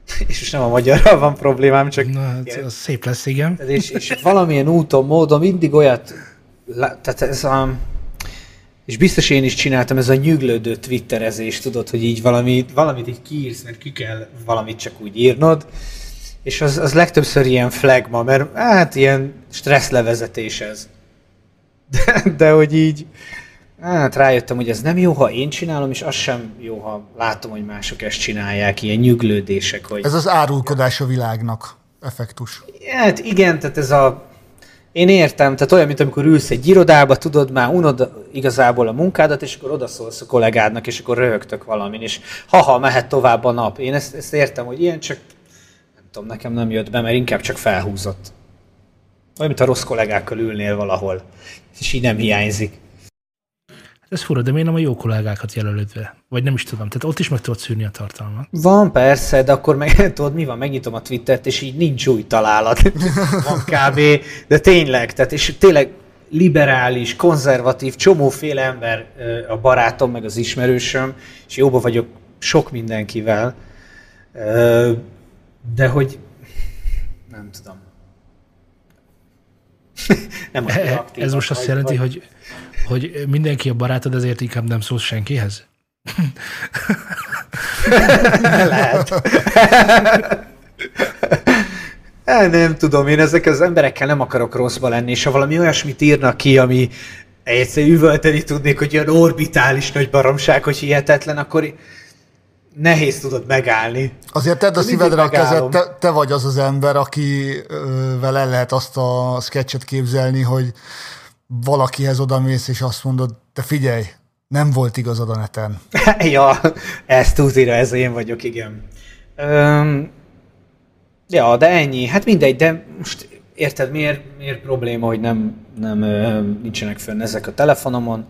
[LAUGHS] és most nem a magyarral van problémám, csak... Na, hát ilyen, az szép lesz, igen. És, és valamilyen úton, módon mindig olyat... Tehát ez a... És biztos én is csináltam, ez a nyüglődő twitterezés, tudod, hogy így valami, valamit így kiírsz, mert ki kell valamit csak úgy írnod, és az, az legtöbbször ilyen flagma, mert hát ilyen stresszlevezetés ez. [LAUGHS] De, de hogy így, hát rájöttem, hogy ez nem jó, ha én csinálom, és az sem jó, ha látom, hogy mások ezt csinálják, ilyen nyüglődések. Hogy... Ez az árulkodás a világnak effektus. Hát igen, tehát ez a én értem, tehát olyan, mint amikor ülsz egy irodába, tudod, már unod igazából a munkádat, és akkor odaszólsz a kollégádnak, és akkor röhögtök valamin, és haha, mehet tovább a nap. Én ezt, ezt értem, hogy ilyen, csak nem tudom, nekem nem jött be, mert inkább csak felhúzott. Olyan, mint a rossz kollégákkal ülnél valahol, és így nem hiányzik. Ez fura, de miért nem a jó kollégákat jelölöd be? Vagy nem is tudom, tehát ott is meg tudod szűrni a tartalmat. Van persze, de akkor meg [LAUGHS] tudod, mi van, megnyitom a Twittert, és így nincs új találat. [LAUGHS] van kb. De tényleg, tehát és tényleg liberális, konzervatív, csomóféle ember a barátom, meg az ismerősöm, és jóba vagyok sok mindenkivel, de hogy nem tudom. [LAUGHS] nem e, Ez most azt jelenti, vagy... hogy, hogy mindenki a barátod, ezért inkább nem szólsz senkihez? Lehet. El nem tudom, én ezek az emberekkel nem akarok rosszba lenni, és ha valami olyasmit írnak ki, ami egyszer üvölteni tudnék, hogy ilyen orbitális nagy baromság, hogy hihetetlen, akkor nehéz tudod megállni. Azért tedd a szívedre a kezed, te, te vagy az az ember, akivel el lehet azt a sketchet képzelni, hogy valakihez odamész, és azt mondod, te figyelj, nem volt igazad a neten. [LAUGHS] ja, ezt tudira, ez én vagyok, igen. Öm, ja, de ennyi. Hát mindegy, de most érted, miért, miért probléma, hogy nem, nem nincsenek fönn ezek a telefonomon?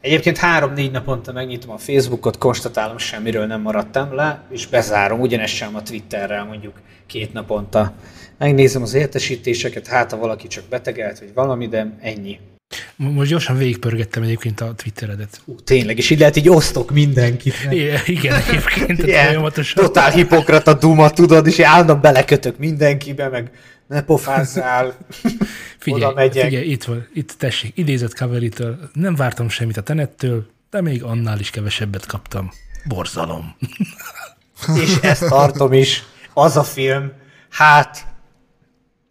Egyébként három-négy naponta megnyitom a Facebookot, konstatálom, semmiről nem maradtam le, és bezárom, ugyanezt sem a Twitterrel mondjuk két naponta. Megnézem az értesítéseket, hát ha valaki csak betegelt, vagy valami, de ennyi. Most gyorsan végigpörgettem egyébként a Twitteredet. Ú, tényleg, és így lehet így osztok mindenkit. Igen, igen egyébként [LAUGHS] yeah, folyamatosan. Totál hipokrata duma, tudod, és állandóan belekötök mindenkibe, meg ne pofázzál. [LAUGHS] figyelj, Oda megyek. figyelj, itt van, itt tessék, idézett Caveritől. Nem vártam semmit a Tenettől, de még annál is kevesebbet kaptam. Borzalom. és ezt tartom is. Az a film, hát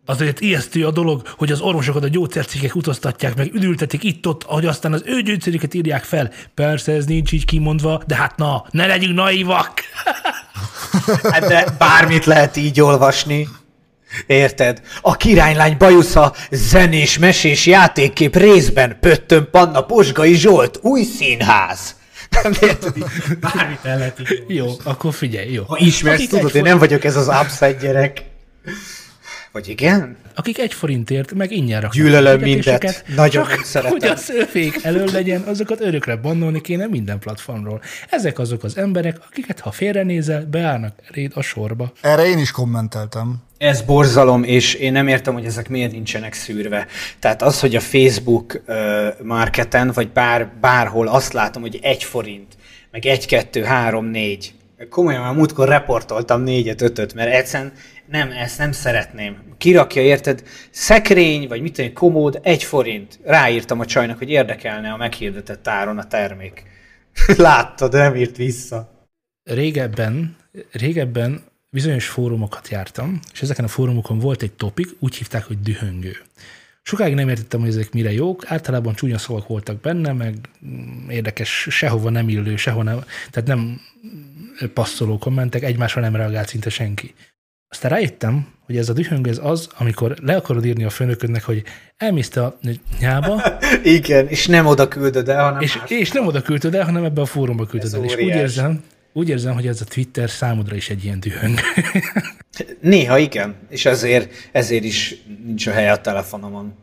Azért ijesztő a dolog, hogy az orvosokat a gyógyszercikkek utaztatják meg, üdültetik itt-ott, ahogy aztán az ő gyógyszerüket írják fel. Persze ez nincs így kimondva, de hát na, ne legyünk naivak! [LAUGHS] hát de bármit lehet így olvasni. Érted? A királylány bajusza, zenés, mesés játékkép részben Pöttön Panna Posgai Zsolt, új színház. [LAUGHS] bármit el lehet így Jó, akkor figyelj, jó. Ha ismersz, Akik tudod, én nem vagyok ez az upside gyerek. Vagy igen? Akik egy forintért meg ingyen raknak. Gyűlölöm mindet. Nagyon csak, [LAUGHS] szeretem. hogy a szőfék elől legyen, azokat örökre bannolni kéne minden platformról. Ezek azok az emberek, akiket ha félrenézel, beállnak eléd a sorba. Erre én is kommenteltem. Ez borzalom, és én nem értem, hogy ezek miért nincsenek szűrve. Tehát az, hogy a Facebook marketen, vagy bár, bárhol azt látom, hogy egy forint, meg egy, kettő, három, négy. Komolyan már múltkor reportoltam négyet, ötöt, mert egyszerűen nem, ezt nem szeretném. Kirakja, érted? Szekrény, vagy mit tudom, komód, egy forint. Ráírtam a csajnak, hogy érdekelne a meghirdetett áron a termék. [LAUGHS] Láttad, nem írt vissza. Régebben, régebben bizonyos fórumokat jártam, és ezeken a fórumokon volt egy topik, úgy hívták, hogy dühöngő. Sokáig nem értettem, hogy ezek mire jók, általában csúnya szavak voltak benne, meg mm, érdekes, sehova nem illő, sehova nem, tehát nem passzoló kommentek, egymásra nem reagált szinte senki. Aztán rájöttem, hogy ez a dühöng ez az, amikor le akarod írni a főnöködnek, hogy elmész a nyába. [LAUGHS] Igen, és nem oda küldöd el, hanem és, és nem oda küldöd el, hanem ebbe a fórumba küldöd el. És úgy érzem, úgy érzem, hogy ez a Twitter számodra is egy ilyen dühöng. [LAUGHS] Néha igen, és ezért, ezért is nincs a hely a telefonomon.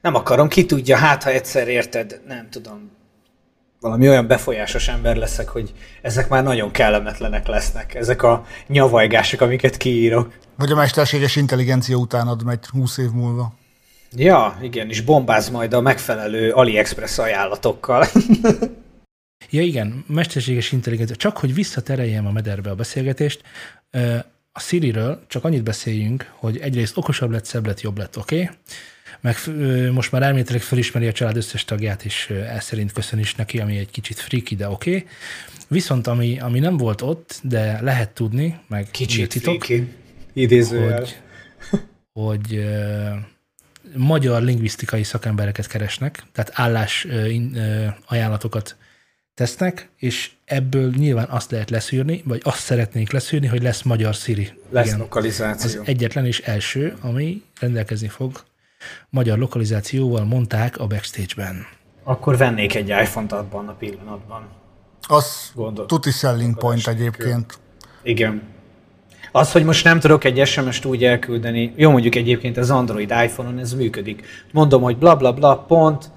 Nem akarom, ki tudja, hát ha egyszer érted, nem tudom, valami olyan befolyásos ember leszek, hogy ezek már nagyon kellemetlenek lesznek, ezek a nyavajgások, amiket kiírok. Vagy a mesterséges intelligencia utánad megy 20 év múlva. Ja, igen, és bombáz majd a megfelelő AliExpress ajánlatokkal. [LAUGHS] ja igen, mesterséges intelligencia. Csak hogy visszatereljem a mederbe a beszélgetést, a Siri-ről csak annyit beszéljünk, hogy egyrészt okosabb lett, szebb lett, jobb lett, oké? Okay? Meg most már elméletileg felismeri a család összes tagját, és ez szerint köszön is neki, ami egy kicsit freaky, de oké. Okay. Viszont ami, ami nem volt ott, de lehet tudni, meg kicsit titok, idézőjel. hogy, hogy uh, magyar lingvisztikai szakembereket keresnek, tehát állás uh, uh, ajánlatokat tesznek, és ebből nyilván azt lehet leszűrni, vagy azt szeretnék leszűrni, hogy lesz magyar Siri. Lesz Igen, lokalizáció. Az egyetlen és első, ami rendelkezni fog magyar lokalizációval mondták a backstage-ben. Akkor vennék egy iPhone-t abban a pillanatban. Az Gondol, tuti selling point egyébként. Igen. Az, hogy most nem tudok egy SMS-t úgy elküldeni, jó mondjuk egyébként az Android iPhone-on ez működik. Mondom, hogy bla bla bla, pont,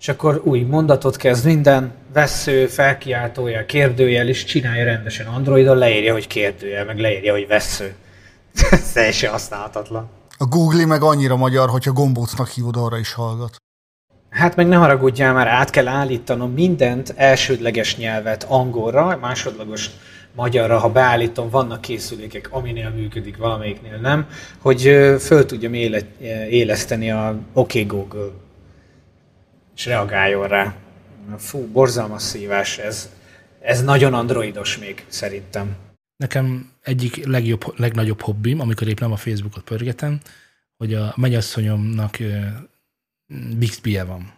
és akkor új mondatot kezd minden, vesző, felkiáltója, kérdőjel, és csinálja rendesen Androidon, leírja, hogy kérdőjel, meg leírja, hogy vesző. [LAUGHS] teljesen használhatatlan. A Google meg annyira magyar, hogyha gombócnak hívod, arra is hallgat. Hát meg ne haragudjál már, át kell állítanom mindent elsődleges nyelvet angolra, másodlagos magyarra, ha beállítom, vannak készülékek, aminél működik, valamelyiknél nem, hogy föl tudjam éle, éleszteni a OK Google, és reagáljon rá. Fú, borzalmas szívás, ez, ez nagyon androidos még, szerintem. Nekem egyik legjobb, legnagyobb hobbim, amikor épp nem a Facebookot pörgetem, hogy a mennyasszonyomnak Bixby-je van.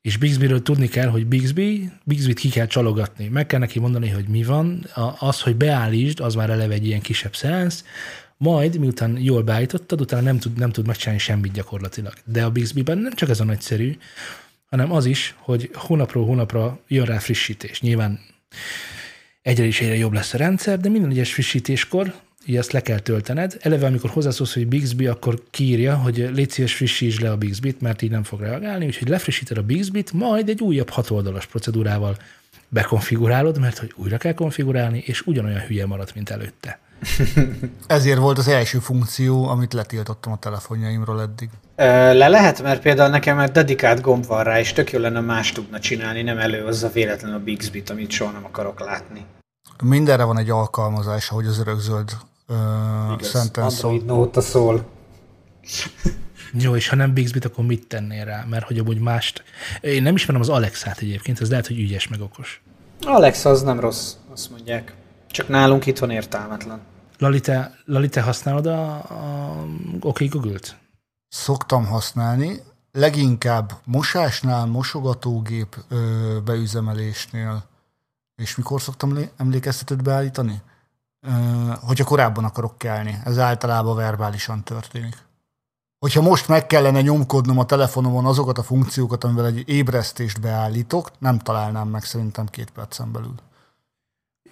És Bixby-ről tudni kell, hogy Bixby, Bixby-t ki kell csalogatni. Meg kell neki mondani, hogy mi van. Az, hogy beállítsd, az már eleve egy ilyen kisebb szeánsz, majd, miután jól beállítottad, utána nem tud, nem tud megcsinálni semmit gyakorlatilag. De a Bixby-ben nem csak ez a nagyszerű, hanem az is, hogy hónapról hónapra jön rá frissítés. Nyilván egyre is egyre jobb lesz a rendszer, de minden egyes frissítéskor így ezt le kell töltened. Eleve, amikor hozzászólsz, hogy Bixby, akkor kiírja, hogy légy szíves frissítsd le a Bixby-t, mert így nem fog reagálni, úgyhogy lefrissíted a Bixby-t, majd egy újabb hatoldalas procedúrával bekonfigurálod, mert hogy újra kell konfigurálni, és ugyanolyan hülye maradt, mint előtte. [LAUGHS] Ezért volt az első funkció, amit letiltottam a telefonjaimról eddig. Le lehet, mert például nekem már dedikált gomb van rá, és tök jó lenne más tudna csinálni, nem előhozza véletlen a Bixby-t, amit soha nem akarok látni. Mindenre van egy alkalmazás, ahogy az örökzöld uh, szenten szól. Nóta szól. Jó, és ha nem Bixby-t, akkor mit tennél rá? Mert hogy amúgy mást... Én nem ismerem az Alexát egyébként, ez lehet, hogy ügyes meg okos. Alexa az nem rossz, azt mondják. Csak nálunk itthon értelmetlen. Lali, te, Lali, te használod a, a OK Google-t? Szoktam használni, leginkább mosásnál, mosogatógép ö, beüzemelésnél. És mikor szoktam emlékeztetőt beállítani? Hogyha korábban akarok kelni. Ez általában verbálisan történik. Hogyha most meg kellene nyomkodnom a telefonomon azokat a funkciókat, amivel egy ébresztést beállítok, nem találnám meg szerintem két percen belül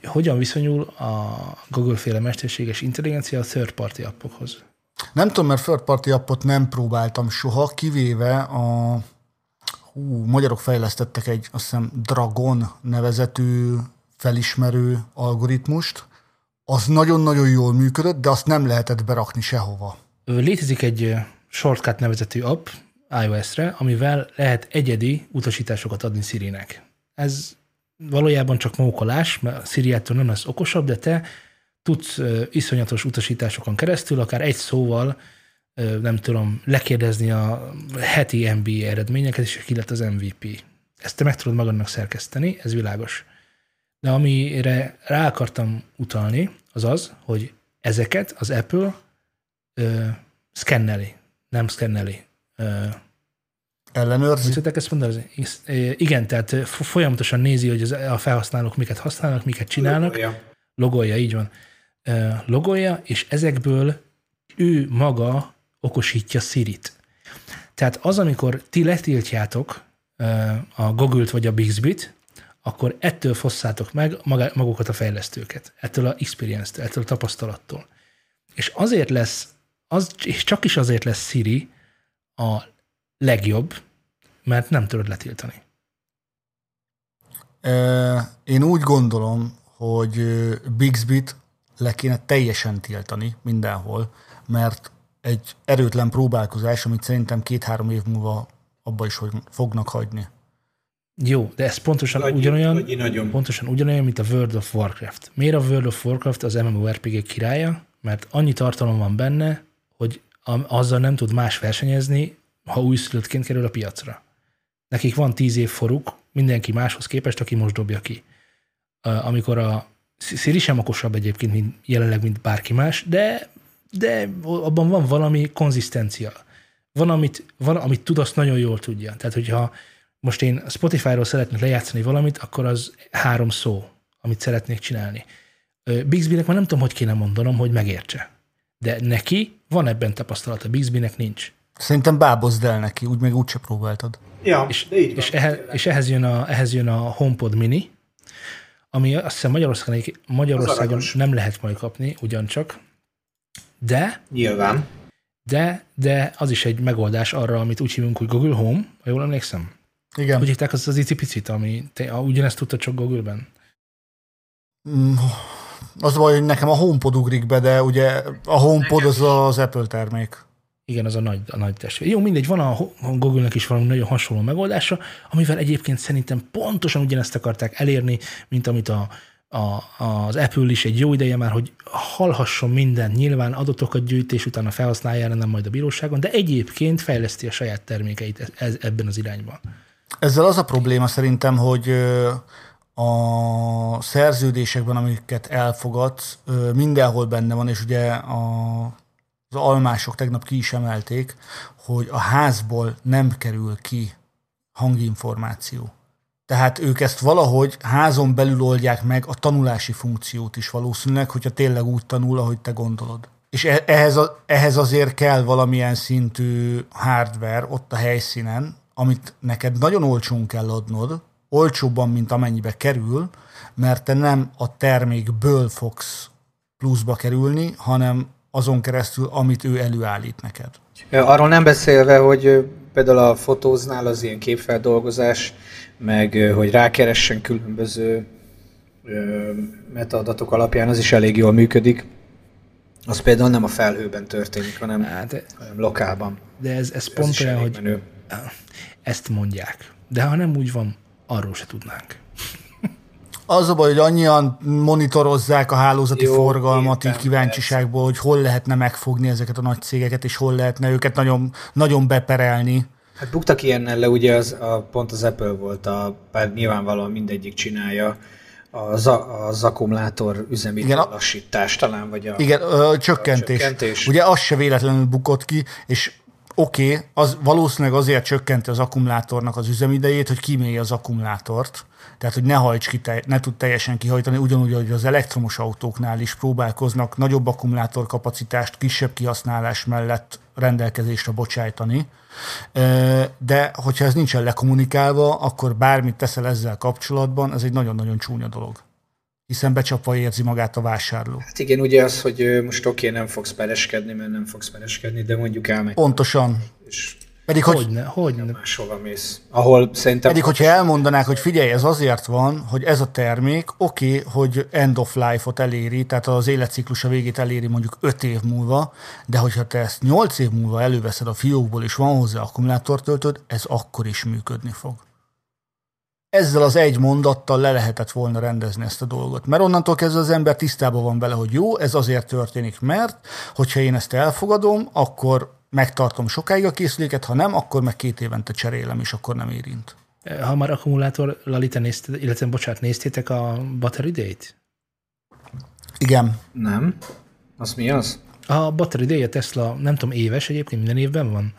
hogyan viszonyul a Google-féle mesterséges intelligencia a third party appokhoz? Nem tudom, mert third party appot nem próbáltam soha, kivéve a hú, magyarok fejlesztettek egy, azt hiszem, Dragon nevezetű felismerő algoritmust. Az nagyon-nagyon jól működött, de azt nem lehetett berakni sehova. Létezik egy Shortcut nevezetű app iOS-re, amivel lehet egyedi utasításokat adni Siri-nek. Ez valójában csak mókolás, mert a Szíriától nem lesz okosabb, de te tudsz iszonyatos utasításokon keresztül, akár egy szóval, nem tudom, lekérdezni a heti NBA eredményeket, és ki lett az MVP. Ezt te meg tudod magadnak szerkeszteni, ez világos. De amire rá akartam utalni, az az, hogy ezeket az Apple ö, szkenneli, nem szkenneli, ellenőrzi. Tudják ezt mondani? Igen, tehát folyamatosan nézi, hogy a felhasználók miket használnak, miket csinálnak. Logolja. Logolja, így van. Logolja, és ezekből ő maga okosítja Siri-t. Tehát az, amikor ti letiltjátok a Google-t vagy a Bixby-t, akkor ettől fosszátok meg magukat a fejlesztőket, ettől a experience-től, ettől a tapasztalattól. És azért lesz, az, és csak is azért lesz Siri a legjobb, mert nem tudod letiltani. Én úgy gondolom, hogy Bixby-t le kéne teljesen tiltani mindenhol, mert egy erőtlen próbálkozás, amit szerintem két-három év múlva abba is fognak hagyni. Jó, de ez pontosan Nagy, ugyanolyan, nagyon. pontosan ugyanolyan, mint a World of Warcraft. Miért a World of Warcraft az MMORPG királya? Mert annyi tartalom van benne, hogy azzal nem tud más versenyezni, ha újszülöttként kerül a piacra. Nekik van tíz év foruk, mindenki máshoz képest, aki most dobja ki. Amikor a Siri sem okosabb egyébként, mint jelenleg, mint bárki más, de, de abban van valami konzisztencia. Van, amit, van, amit tud, azt nagyon jól tudja. Tehát, hogyha most én Spotify-ról szeretnék lejátszani valamit, akkor az három szó, amit szeretnék csinálni. Bixby-nek már nem tudom, hogy kéne mondanom, hogy megértse. De neki van ebben tapasztalata, Bixby-nek nincs. Szerintem bábozd el neki, úgy még úgyse próbáltad. Ja, és, így és, ehhez, és ehhez, jön a, ehhez jön a HomePod mini, ami azt hiszem Magyarországon, Magyarországon nem lehet majd kapni, ugyancsak, de... Nyilván. De, de az is egy megoldás arra, amit úgy hívunk, hogy Google Home, ha jól emlékszem. Igen. Úgy hívták az az icipicit, ami te, ugyanezt tudta csak Google-ben. Mm, az baj, hogy nekem a HomePod ugrik be, de ugye a HomePod az az Apple termék. Igen, az a nagy, a nagy testvér. Jó, mindegy, van a Google-nek is valami nagyon hasonló megoldása, amivel egyébként szerintem pontosan ugyanezt akarták elérni, mint amit a, a, az Apple is egy jó ideje már, hogy hallhasson minden, nyilván adatokat gyűjt, és utána felhasználja nem majd a bíróságon, de egyébként fejleszti a saját termékeit ez, ebben az irányban. Ezzel az a probléma szerintem, hogy a szerződésekben, amiket elfogadsz, mindenhol benne van, és ugye a, az almások tegnap ki is emelték, hogy a házból nem kerül ki hanginformáció. Tehát ők ezt valahogy házon belül oldják meg a tanulási funkciót is valószínűleg, hogyha tényleg úgy tanul, ahogy te gondolod. És e-, ehhez, ehhez azért kell valamilyen szintű hardware ott a helyszínen, amit neked nagyon olcsón kell adnod, olcsóbban, mint amennyibe kerül, mert te nem a termékből fogsz pluszba kerülni, hanem azon keresztül, amit ő előállít neked. Arról nem beszélve, hogy például a fotóznál az ilyen képfeldolgozás, meg hogy rákeressen különböző metadatok alapján, az is elég jól működik. Az például nem a felhőben történik, hanem, hát, hanem lokálban. De ez, ez pont olyan, hogy menő. ezt mondják. De ha nem úgy van, arról se tudnánk. Az a baj, hogy annyian monitorozzák a hálózati Jó, forgalmat így kíváncsiságból, hogy hol lehetne megfogni ezeket a nagy cégeket, és hol lehetne őket nagyon, nagyon beperelni. Hát buktak ilyennel le, ugye az, a, pont az Apple volt, a, bár nyilvánvalóan mindegyik csinálja, az, az akkumulátor üzemi igen, lassítás talán, vagy a, igen, ö, csökkentés. A csökkentés. Ugye az se véletlenül bukott ki, és oké, okay, az valószínűleg azért csökkenti az akkumulátornak az üzemidejét, hogy kimélje az akkumulátort, tehát hogy ne hajts ki, ne tud teljesen kihajtani, ugyanúgy, hogy az elektromos autóknál is próbálkoznak nagyobb akkumulátorkapacitást kisebb kihasználás mellett rendelkezésre bocsájtani. De hogyha ez nincsen lekommunikálva, akkor bármit teszel ezzel kapcsolatban, ez egy nagyon-nagyon csúnya dolog hiszen becsapva érzi magát a vásárló. Hát igen, ugye az, hogy most oké, okay, nem fogsz pereskedni, mert nem fogsz pereskedni, de mondjuk elmegy. Pontosan. És pedig, hogy, hogyne, hogyne. Máshova mész. Ahol szerintem... Pedig, hogyha elmondanák, hogy figyelj, ez azért van, hogy ez a termék, oké, okay, hogy end of life-ot eléri, tehát az életciklusa végét eléri mondjuk 5 év múlva, de hogyha te ezt 8 év múlva előveszed a fiókból, és van hozzá akkumulátortöltőd, ez akkor is működni fog ezzel az egy mondattal le lehetett volna rendezni ezt a dolgot. Mert onnantól kezdve az ember tisztában van vele, hogy jó, ez azért történik, mert hogyha én ezt elfogadom, akkor megtartom sokáig a készüléket, ha nem, akkor meg két évente cserélem, és akkor nem érint. Ha már akkumulátor, Lalita nézted, illetve bocsánat, néztétek a Battery Date? Igen. Nem. Az mi az? A Battery Day a Tesla, nem tudom, éves egyébként, minden évben van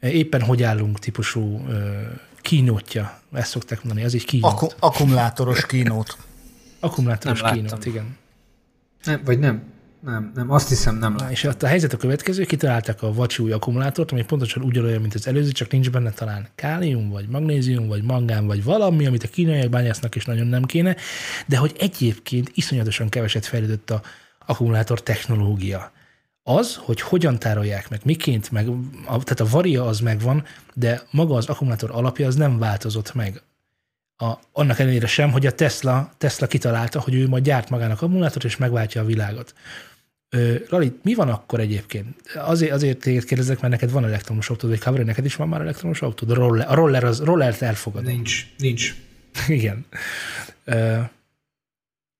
éppen hogy állunk típusú kínótja, ezt szokták mondani, az egy kínót. Akku- akkumulátoros kínót. Akkumulátoros kínót, igen. Nem, vagy nem. Nem, nem, azt hiszem nem. Na, és a helyzet a következő, kitalálták a vacsúly akkumulátort, ami pontosan ugyanolyan, mint az előző, csak nincs benne talán kálium, vagy magnézium, vagy mangán, vagy valami, amit a kínaiak bányásznak is nagyon nem kéne, de hogy egyébként iszonyatosan keveset fejlődött a akkumulátor technológia. Az, hogy hogyan tárolják meg, miként, meg, a, tehát a varia az megvan, de maga az akkumulátor alapja az nem változott meg. A, annak ellenére sem, hogy a Tesla, Tesla kitalálta, hogy ő majd gyárt magának akkumulátort, és megváltja a világot. Lali, mi van akkor egyébként? Azért, azért téged kérdezek, mert neked van elektromos autód, vagy Cabri, neked is van már elektromos autód? A roller, a roller az, rollert elfogad. Nincs, nincs. [LAUGHS] Igen. Ö,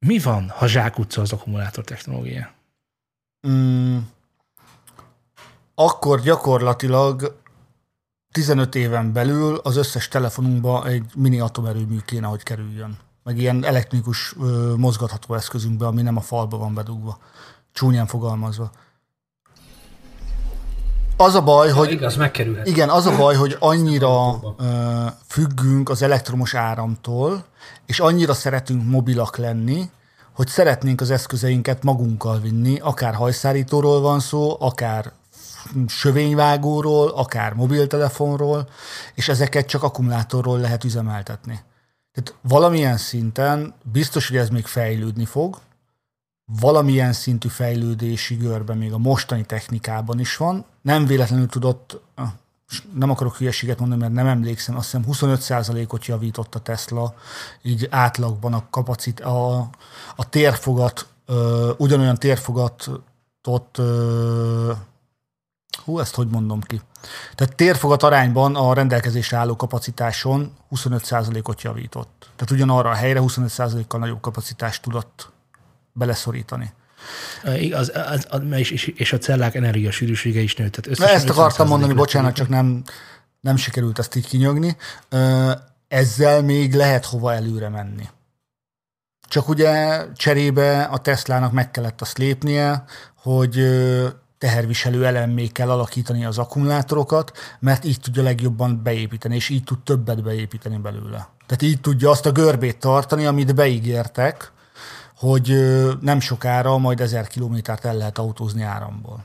mi van, ha zsákutca az akkumulátor technológia? Mm, akkor gyakorlatilag 15 éven belül az összes telefonunkba egy mini atomerőmű kéne, hogy kerüljön. Meg ilyen elektronikus mozgatható eszközünkbe, ami nem a falba van bedugva csúnyán fogalmazva. Az a baj, hogy... Igaz, megkerülhet. Igen, az a baj, hogy annyira uh, függünk az elektromos áramtól, és annyira szeretünk mobilak lenni, hogy szeretnénk az eszközeinket magunkkal vinni, akár hajszárítóról van szó, akár sövényvágóról, akár mobiltelefonról, és ezeket csak akkumulátorról lehet üzemeltetni. Tehát valamilyen szinten biztos, hogy ez még fejlődni fog, valamilyen szintű fejlődési görbe még a mostani technikában is van. Nem véletlenül tudott, nem akarok hülyeséget mondani, mert nem emlékszem, azt hiszem 25%-ot javított a Tesla, így átlagban a kapacit, a, a térfogat, ö, ugyanolyan térfogatot, ö, hú, ezt hogy mondom ki? Tehát térfogat arányban a rendelkezésre álló kapacitáson 25%-ot javított. Tehát ugyanarra a helyre 25%-kal nagyobb kapacitást tudott beleszorítani. Az, az, az, és, és a cellák energiasűrűsége is nőtt. Tehát Na ezt akartam mondani, bocsánat, csak nem, nem sikerült ezt így kinyögni. Ezzel még lehet hova előre menni. Csak ugye cserébe a Teslának meg kellett azt lépnie, hogy teherviselő elemmé kell alakítani az akkumulátorokat, mert így tudja legjobban beépíteni, és így tud többet beépíteni belőle. Tehát így tudja azt a görbét tartani, amit beígértek, hogy nem sokára majd ezer kilométert el lehet autózni áramból.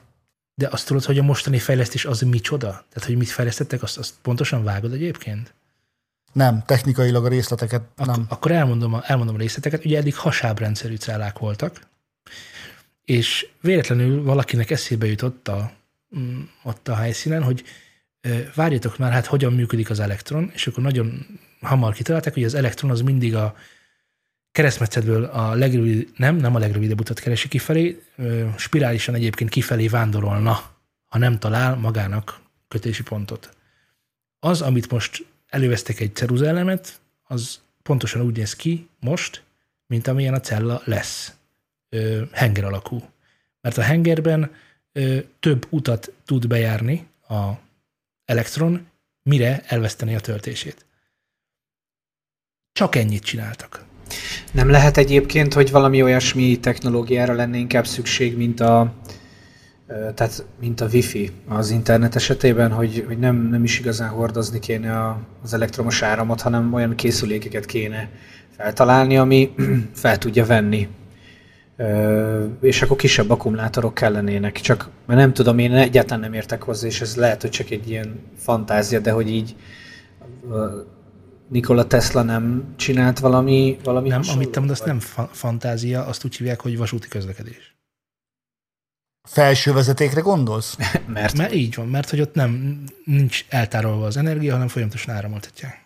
De azt tudod, hogy a mostani fejlesztés az micsoda? Tehát, hogy mit fejlesztettek, azt, azt pontosan vágod egyébként? Nem, technikailag a részleteket Ak- nem. Akkor elmondom a, elmondom a részleteket. Ugye eddig hasábrendszerű cellák voltak, és véletlenül valakinek eszébe jutott a, mm, ott a helyszínen, hogy várjatok már, hát hogyan működik az elektron, és akkor nagyon hamar kitalálták, hogy az elektron az mindig a keresztmetszetből a legrövid, nem, nem a legrövidebb utat keresi kifelé, spirálisan egyébként kifelé vándorolna, ha nem talál magának kötési pontot. Az, amit most elővesztek egy ceruzaelemet, az pontosan úgy néz ki most, mint amilyen a cella lesz. Henger alakú. Mert a hengerben több utat tud bejárni a elektron, mire elveszteni a töltését. Csak ennyit csináltak. Nem lehet egyébként, hogy valami olyasmi technológiára lenne inkább szükség, mint a, tehát mint a wifi az internet esetében, hogy, hogy nem, nem is igazán hordozni kéne az elektromos áramot, hanem olyan készülékeket kéne feltalálni, ami [CLEARS THROAT] fel tudja venni. És akkor kisebb akkumulátorok kellenének. Csak, mert nem tudom, én egyáltalán nem értek hozzá, és ez lehet, hogy csak egy ilyen fantázia, de hogy így Nikola Tesla nem csinált valami, valami Nem, amit te mondasz, nem fa- fantázia, azt úgy hívják, hogy vasúti közlekedés. Felső vezetékre gondolsz? [LAUGHS] mert, mert így van, mert hogy ott nem nincs eltárolva az energia, hanem folyamatosan áramoltatják.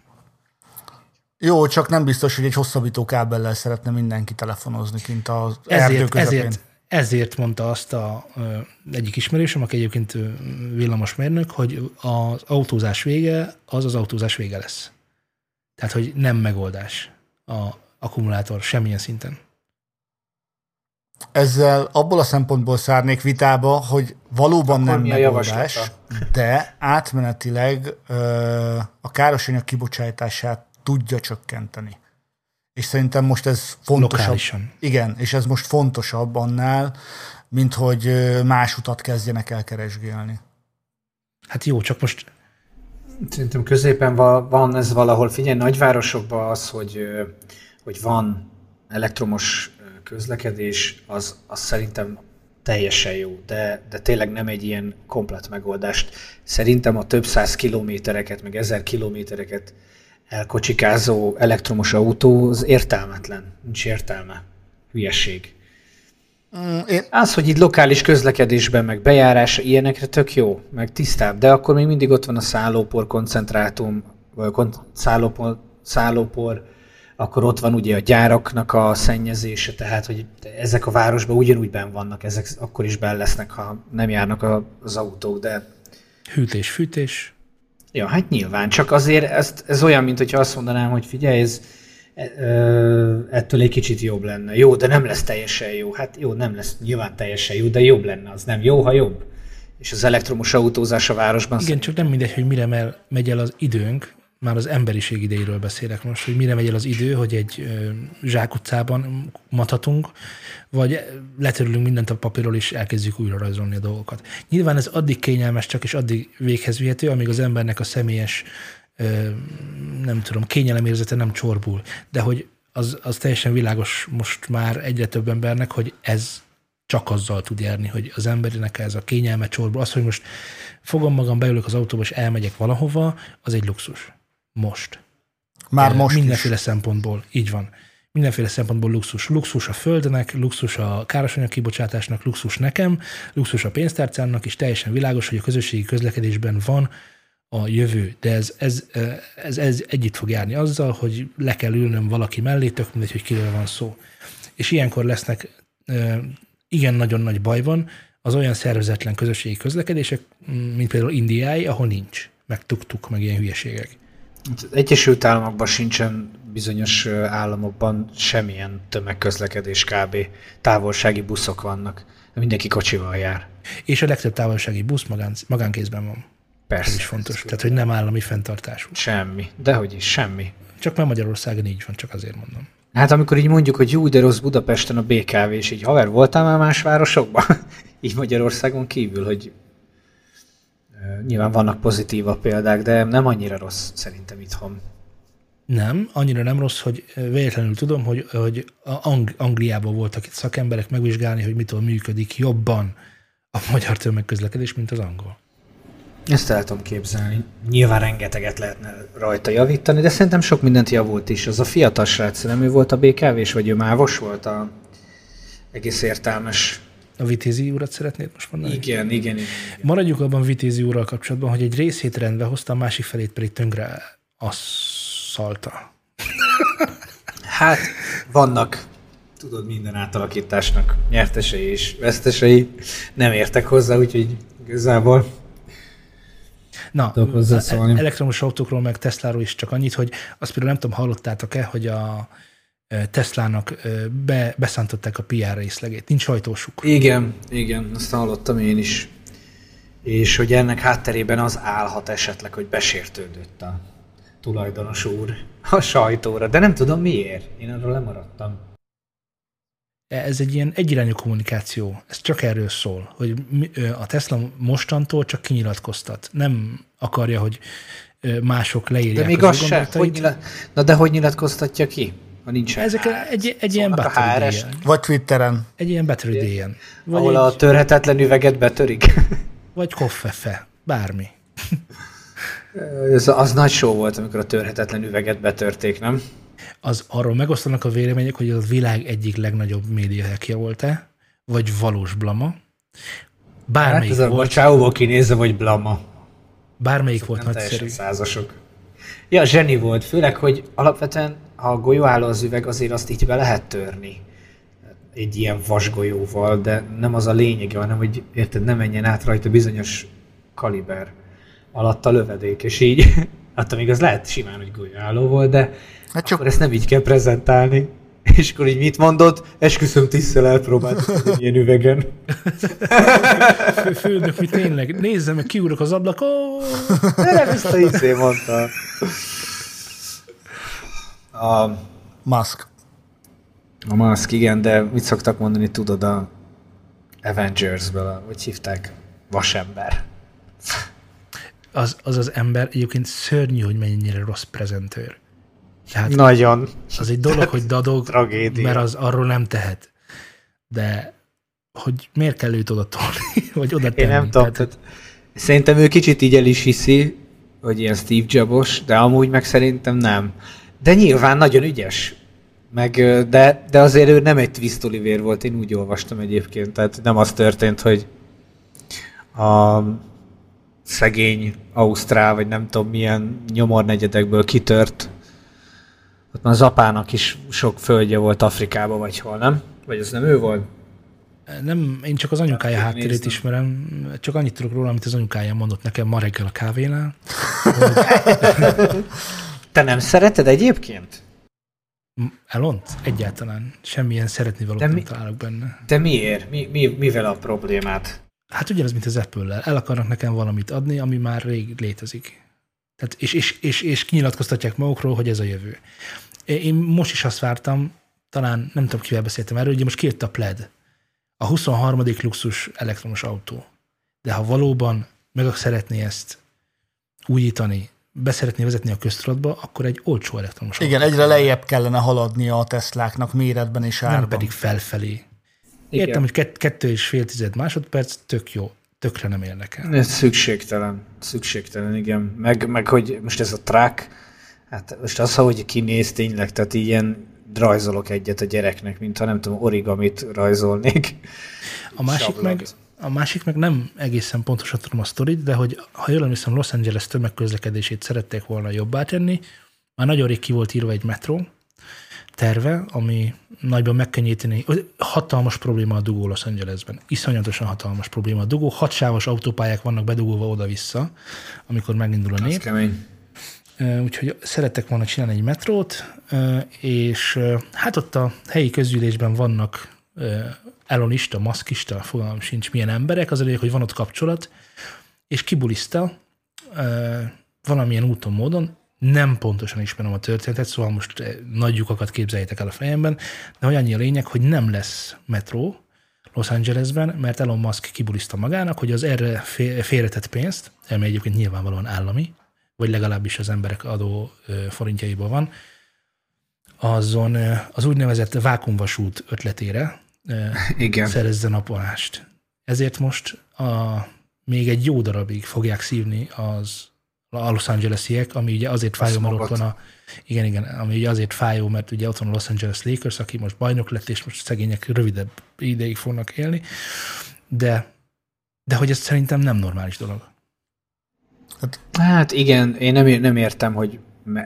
Jó, csak nem biztos, hogy egy hosszabbító kábellel szeretne mindenki telefonozni kint az ezért, ezért, ezért mondta azt a egyik ismerősöm, aki egyébként villamosmérnök, hogy az autózás vége az az autózás vége lesz. Tehát, hogy nem megoldás a akkumulátor semmilyen szinten. Ezzel abból a szempontból szárnék vitába, hogy valóban Akkor nem megoldás, de átmenetileg ö, a károsanyag kibocsátását tudja csökkenteni. És szerintem most ez fontosabb. Lokálisan. Igen, és ez most fontosabb annál, mint hogy más utat kezdjenek el keresgélni. Hát jó, csak most Szerintem középen van ez valahol. Figyelj, nagyvárosokban az, hogy, hogy van elektromos közlekedés, az, az szerintem teljesen jó, de, de tényleg nem egy ilyen komplet megoldást. Szerintem a több száz kilométereket, meg ezer kilométereket elkocsikázó elektromos autó az értelmetlen. Nincs értelme. Hülyeség. Mm, én... Az, hogy itt lokális közlekedésben, meg bejárás, ilyenekre tök jó, meg tisztább, de akkor még mindig ott van a szállópor koncentrátum, vagy kon- szállópor, szállópor, akkor ott van ugye a gyáraknak a szennyezése, tehát hogy ezek a városban ugyanúgy ben vannak, ezek akkor is ben lesznek, ha nem járnak a, az autók, de... Hűtés, fűtés. Ja, hát nyilván, csak azért ez, ez olyan, mint hogyha azt mondanám, hogy figyelj, ez, ettől egy kicsit jobb lenne. Jó, de nem lesz teljesen jó. Hát jó, nem lesz nyilván teljesen jó, de jobb lenne. Az nem jó, ha jobb. És az elektromos autózás a városban... Igen, csak nem mindegy, hogy mire megy el az időnk, már az emberiség idejéről beszélek most, hogy mire megy el az idő, hogy egy zsákutcában mathatunk, vagy letörülünk mindent a papírról, és elkezdjük újra rajzolni a dolgokat. Nyilván ez addig kényelmes, csak és addig véghez vihető, amíg az embernek a személyes nem tudom, kényelemérzete nem csorbul, de hogy az, az teljesen világos most már egyre több embernek, hogy ez csak azzal tud járni, hogy az embernek ez a kényelme csorbul. Az, hogy most fogom magam, beülök az autóba, és elmegyek valahova, az egy luxus. Most. Már most Mindenféle is. szempontból, így van. Mindenféle szempontból luxus. Luxus a földnek, luxus a károsanyag kibocsátásnak, luxus nekem, luxus a pénztárcának, és teljesen világos, hogy a közösségi közlekedésben van a jövő, de ez, ez, ez, ez együtt fog járni azzal, hogy le kell ülnöm valaki mellé, tök mindegy, hogy kiről van szó. És ilyenkor lesznek, igen nagyon nagy baj van, az olyan szervezetlen közösségi közlekedések, mint például Indiái, ahol nincs, meg tuk-tuk, meg ilyen hülyeségek. Az Egyesült Államokban sincsen bizonyos államokban semmilyen tömegközlekedés kb. Távolsági buszok vannak. Mindenki kocsival jár. És a legtöbb távolsági busz magán, magánkézben van. Persze. Ez is fontos. Tehát, hogy nem állami fenntartású. Semmi. Dehogy is, semmi. Csak már Magyarországon így van, csak azért mondom. Hát amikor így mondjuk, hogy jó, de rossz Budapesten a BKV, és így haver, voltál már más városokban? [LAUGHS] így Magyarországon kívül, hogy nyilván vannak pozitívabb példák, de nem annyira rossz szerintem itthon. Nem, annyira nem rossz, hogy véletlenül tudom, hogy, hogy Ang- Angliában voltak itt szakemberek megvizsgálni, hogy mitől működik jobban a magyar tömegközlekedés, mint az angol. Ezt el tudom képzelni. Nyilván rengeteget lehetne rajta javítani, de szerintem sok mindent javult is. Az a fiatal srác, nem ő volt a BKV-s, vagy ő mávos volt a egész értelmes. A Vitézi urat szeretnéd most mondani? Igen, igen, igen. Maradjuk abban Vitézi úrral kapcsolatban, hogy egy részét rendbe hozta, a másik felét pedig tönkre asszalta. [LAUGHS] hát, vannak tudod, minden átalakításnak nyertesei és vesztesei. Nem értek hozzá, úgyhogy igazából Na, elektromos autókról, meg Tesláról is csak annyit, hogy azt például nem tudom, hallottátok-e, hogy a Teslának be, beszántották a PR részlegét. Nincs hajtósuk. Igen, igen, azt hallottam én is. És hogy ennek hátterében az állhat esetleg, hogy besértődött a tulajdonos úr a sajtóra, de nem tudom miért. Én arról lemaradtam. Ez egy ilyen egyirányú kommunikáció. Ez csak erről szól, hogy a Tesla mostantól csak kinyilatkoztat. Nem akarja, hogy mások leírják De még az, az se. Hogy nyilat... Na de hogy nyilatkoztatja ki? Ha nincs Ezek hát, egy, egy ilyen battery Vagy Twitteren. Egy ilyen battery day Vagy Ahol egy... a törhetetlen üveget betörik. [LAUGHS] Vagy koffefe. Bármi. [LAUGHS] Ez az nagy show volt, amikor a törhetetlen üveget betörték, nem? az arról megosztanak a vélemények, hogy az a világ egyik legnagyobb médiahekje volt-e, vagy valós blama. Bármelyik hát ez volt. a kinézve, vagy blama. Bármelyik volt nem nagyszerű. százasok. Ja, zseni volt, főleg, hogy alapvetően, a golyó áll az üveg, azért azt így be lehet törni egy ilyen vasgolyóval, de nem az a lényege, hanem hogy érted, nem menjen át rajta bizonyos kaliber alatt a lövedék, és így, [LAUGHS] hát még az lehet simán, hogy golyóálló volt, de Hát csak... Akkor ezt nem így kell prezentálni. [LAUGHS] És akkor így mit mondod? Esküszöm tisztel elpróbáltam ilyen üvegen. Főnök, mi tényleg? Nézzem meg, kiúrok az ablakon. Nem ezt a izé mondta. A... Musk. A Musk, igen, de mit szoktak mondani, tudod, a Avengers-ből, hogy hívták? Vasember. az, az az ember egyébként szörnyű, hogy mennyire rossz prezentőr. Tehát Nagyon. Az egy dolog, hogy dadog, [LAUGHS] Tragédia. mert az arról nem tehet. De hogy miért kell őt oda tolni, [LAUGHS] vagy oda tenni? Én nem tudom. Tehát, szerintem ő kicsit így el is hiszi, hogy ilyen Steve Jobos, de amúgy meg szerintem nem. De nyilván nagyon ügyes. Meg, de, de azért ő nem egy Twist Oliver volt, én úgy olvastam egyébként. Tehát nem az történt, hogy a szegény Ausztrál, vagy nem tudom milyen nyomornegyedekből kitört. Ott már az apának is sok földje volt Afrikába, vagy hol, nem? Vagy ez nem ő volt? Nem, én csak az anyukája háttérét néztem. ismerem, csak annyit tudok róla, amit az anyukája mondott nekem ma reggel a kávénál. [LAUGHS] Te nem szereted egyébként? Elont? Egyáltalán. Semmilyen szeretni valót nem mi, találok benne. De miért? Mi, mi, mivel a problémát? Hát ugyanaz, mint az Apple-lel. El akarnak nekem valamit adni, ami már rég létezik. Tehát, és, és, és, és kinyilatkoztatják magukról, hogy ez a jövő. Én most is azt vártam, talán nem tudom, kivel beszéltem erről, hogy most kijött a pled a 23. luxus elektromos autó. De ha valóban meg szeretné ezt újítani, beszeretné vezetni a köztudatba, akkor egy olcsó elektromos Igen, egyre lejjebb kellene haladnia a Tesláknak méretben és árban. Nem pedig felfelé. Igen. Értem, hogy kett, kettő és fél tized másodperc, tök jó, tökre nem érdekel. Ez szükségtelen, szükségtelen, igen. Meg, meg hogy most ez a track, hát most az, hogy kinéz tényleg, tehát ilyen rajzolok egyet a gyereknek, mintha nem tudom, origamit rajzolnék. A másik, meg, a másik meg nem egészen pontosan tudom a sztorit, de hogy ha jól emlékszem, Los Angeles tömegközlekedését szerették volna jobbá tenni, már nagyon rég ki volt írva egy metró terve, ami nagyban megkönnyíteni. Hatalmas probléma a dugó Los Angelesben. Iszonyatosan hatalmas probléma a dugó. Hatsávos autópályák vannak bedugolva oda-vissza, amikor megindul a nép. Kemény úgyhogy szerettek volna csinálni egy metrót, és hát ott a helyi közgyűlésben vannak elonista, maszkista, fogalmam sincs milyen emberek, az elég, hogy van ott kapcsolat, és kibuliszta valamilyen úton, módon, nem pontosan ismerem a történetet, szóval most nagy lyukakat képzeljétek el a fejemben, de hogy annyi a lényeg, hogy nem lesz metró Los Angelesben, mert Elon Musk kibuliszta magának, hogy az erre félretett pénzt, ami egyébként nyilvánvalóan állami, vagy legalábbis az emberek adó forintjaiban van, azon az úgynevezett vákumvasút ötletére Igen. szerezzen apolást. Ezért most a, még egy jó darabig fogják szívni az a Los Angeles-iek, ami ugye azért fájó, mert ott van a, igen, igen, ami ugye azért fájó, mert ugye ott van a Los Angeles Lakers, aki most bajnok lett, és most szegények rövidebb ideig fognak élni, de, de hogy ez szerintem nem normális dolog. Hát, hát igen, én nem, nem értem, hogy,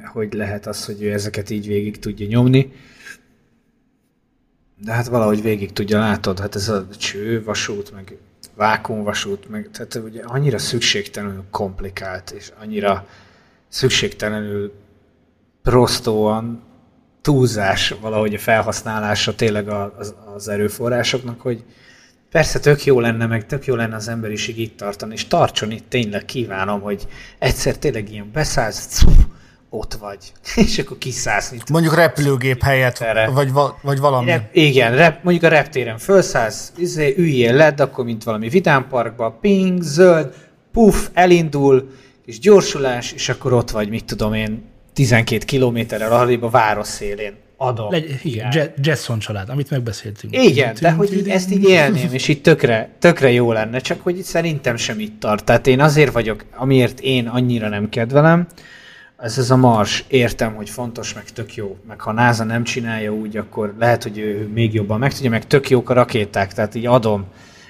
hogy lehet az, hogy ő ezeket így végig tudja nyomni. De hát valahogy végig tudja, látod, hát ez a cső, vasút, meg vákumvasút, meg tehát ugye annyira szükségtelenül komplikált, és annyira szükségtelenül prostóan túlzás valahogy a felhasználása tényleg az, az erőforrásoknak, hogy, Persze tök jó lenne, meg tök jó lenne az emberiség itt tartani, és tartson itt tényleg kívánom, hogy egyszer tényleg ilyen beszállsz, ott vagy, [LAUGHS] és akkor kiszállsz. Mit mondjuk repülőgép helyett, erre. vagy, vagy valami. Rep, igen, rep, mondjuk a reptéren felszállsz, izé, üljél led, akkor mint valami vidámparkba, ping, zöld, puff, elindul, és gyorsulás, és akkor ott vagy, mit tudom én, 12 kilométerrel arrébb a város szélén adom. Legy, igen, Jetson család, amit megbeszéltünk. Igen, de hogy így, ezt így élném, és így tökre, tökre jó lenne, csak hogy szerintem sem itt tart. Tehát én azért vagyok, amiért én annyira nem kedvelem, ez ez a Mars, értem, hogy fontos, meg tök jó, meg ha NASA nem csinálja úgy, akkor lehet, hogy ő még jobban meg tudja, meg tök jók a rakéták, tehát így adom,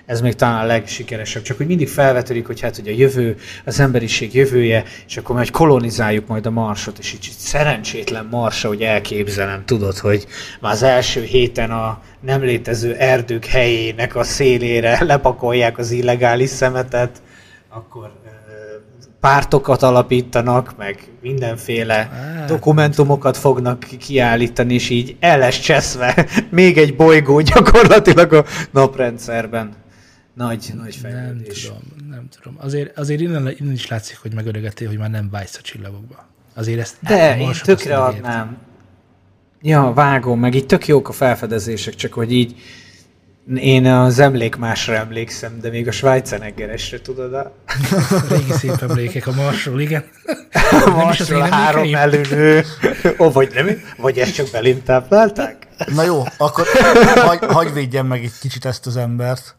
ez még talán a legsikeresebb, csak hogy mindig felvetődik, hogy hát hogy a jövő, az emberiség jövője, és akkor majd kolonizáljuk majd a Marsot, és így szerencsétlen Marsa, hogy elképzelem, tudod, hogy már az első héten a nem létező erdők helyének a szélére [LAUGHS] lepakolják az illegális szemetet, akkor pártokat alapítanak, meg mindenféle hát. dokumentumokat fognak kiállítani, és így el lesz cseszve [LAUGHS] még egy bolygó gyakorlatilag a naprendszerben. Nagy, nagy fejlődés. Nem tudom, nem tudom. Azért, azért innen, innen is látszik, hogy megöregettél, hogy már nem vágysz a csillagokba. Azért ezt De én tökre adnám. Ja, vágom, meg így tök jók a felfedezések, csak hogy így Én az emlékmásra emlékszem, de még a Schweizeneggeresre tudod a... [LAUGHS] Régi szép emlékek a Marsról, igen. [LAUGHS] A Marsról három előnő. Ó, vagy nem, vagy ezt csak belém táplálták? Na jó, akkor hagy, hagy védjem meg egy kicsit ezt az embert.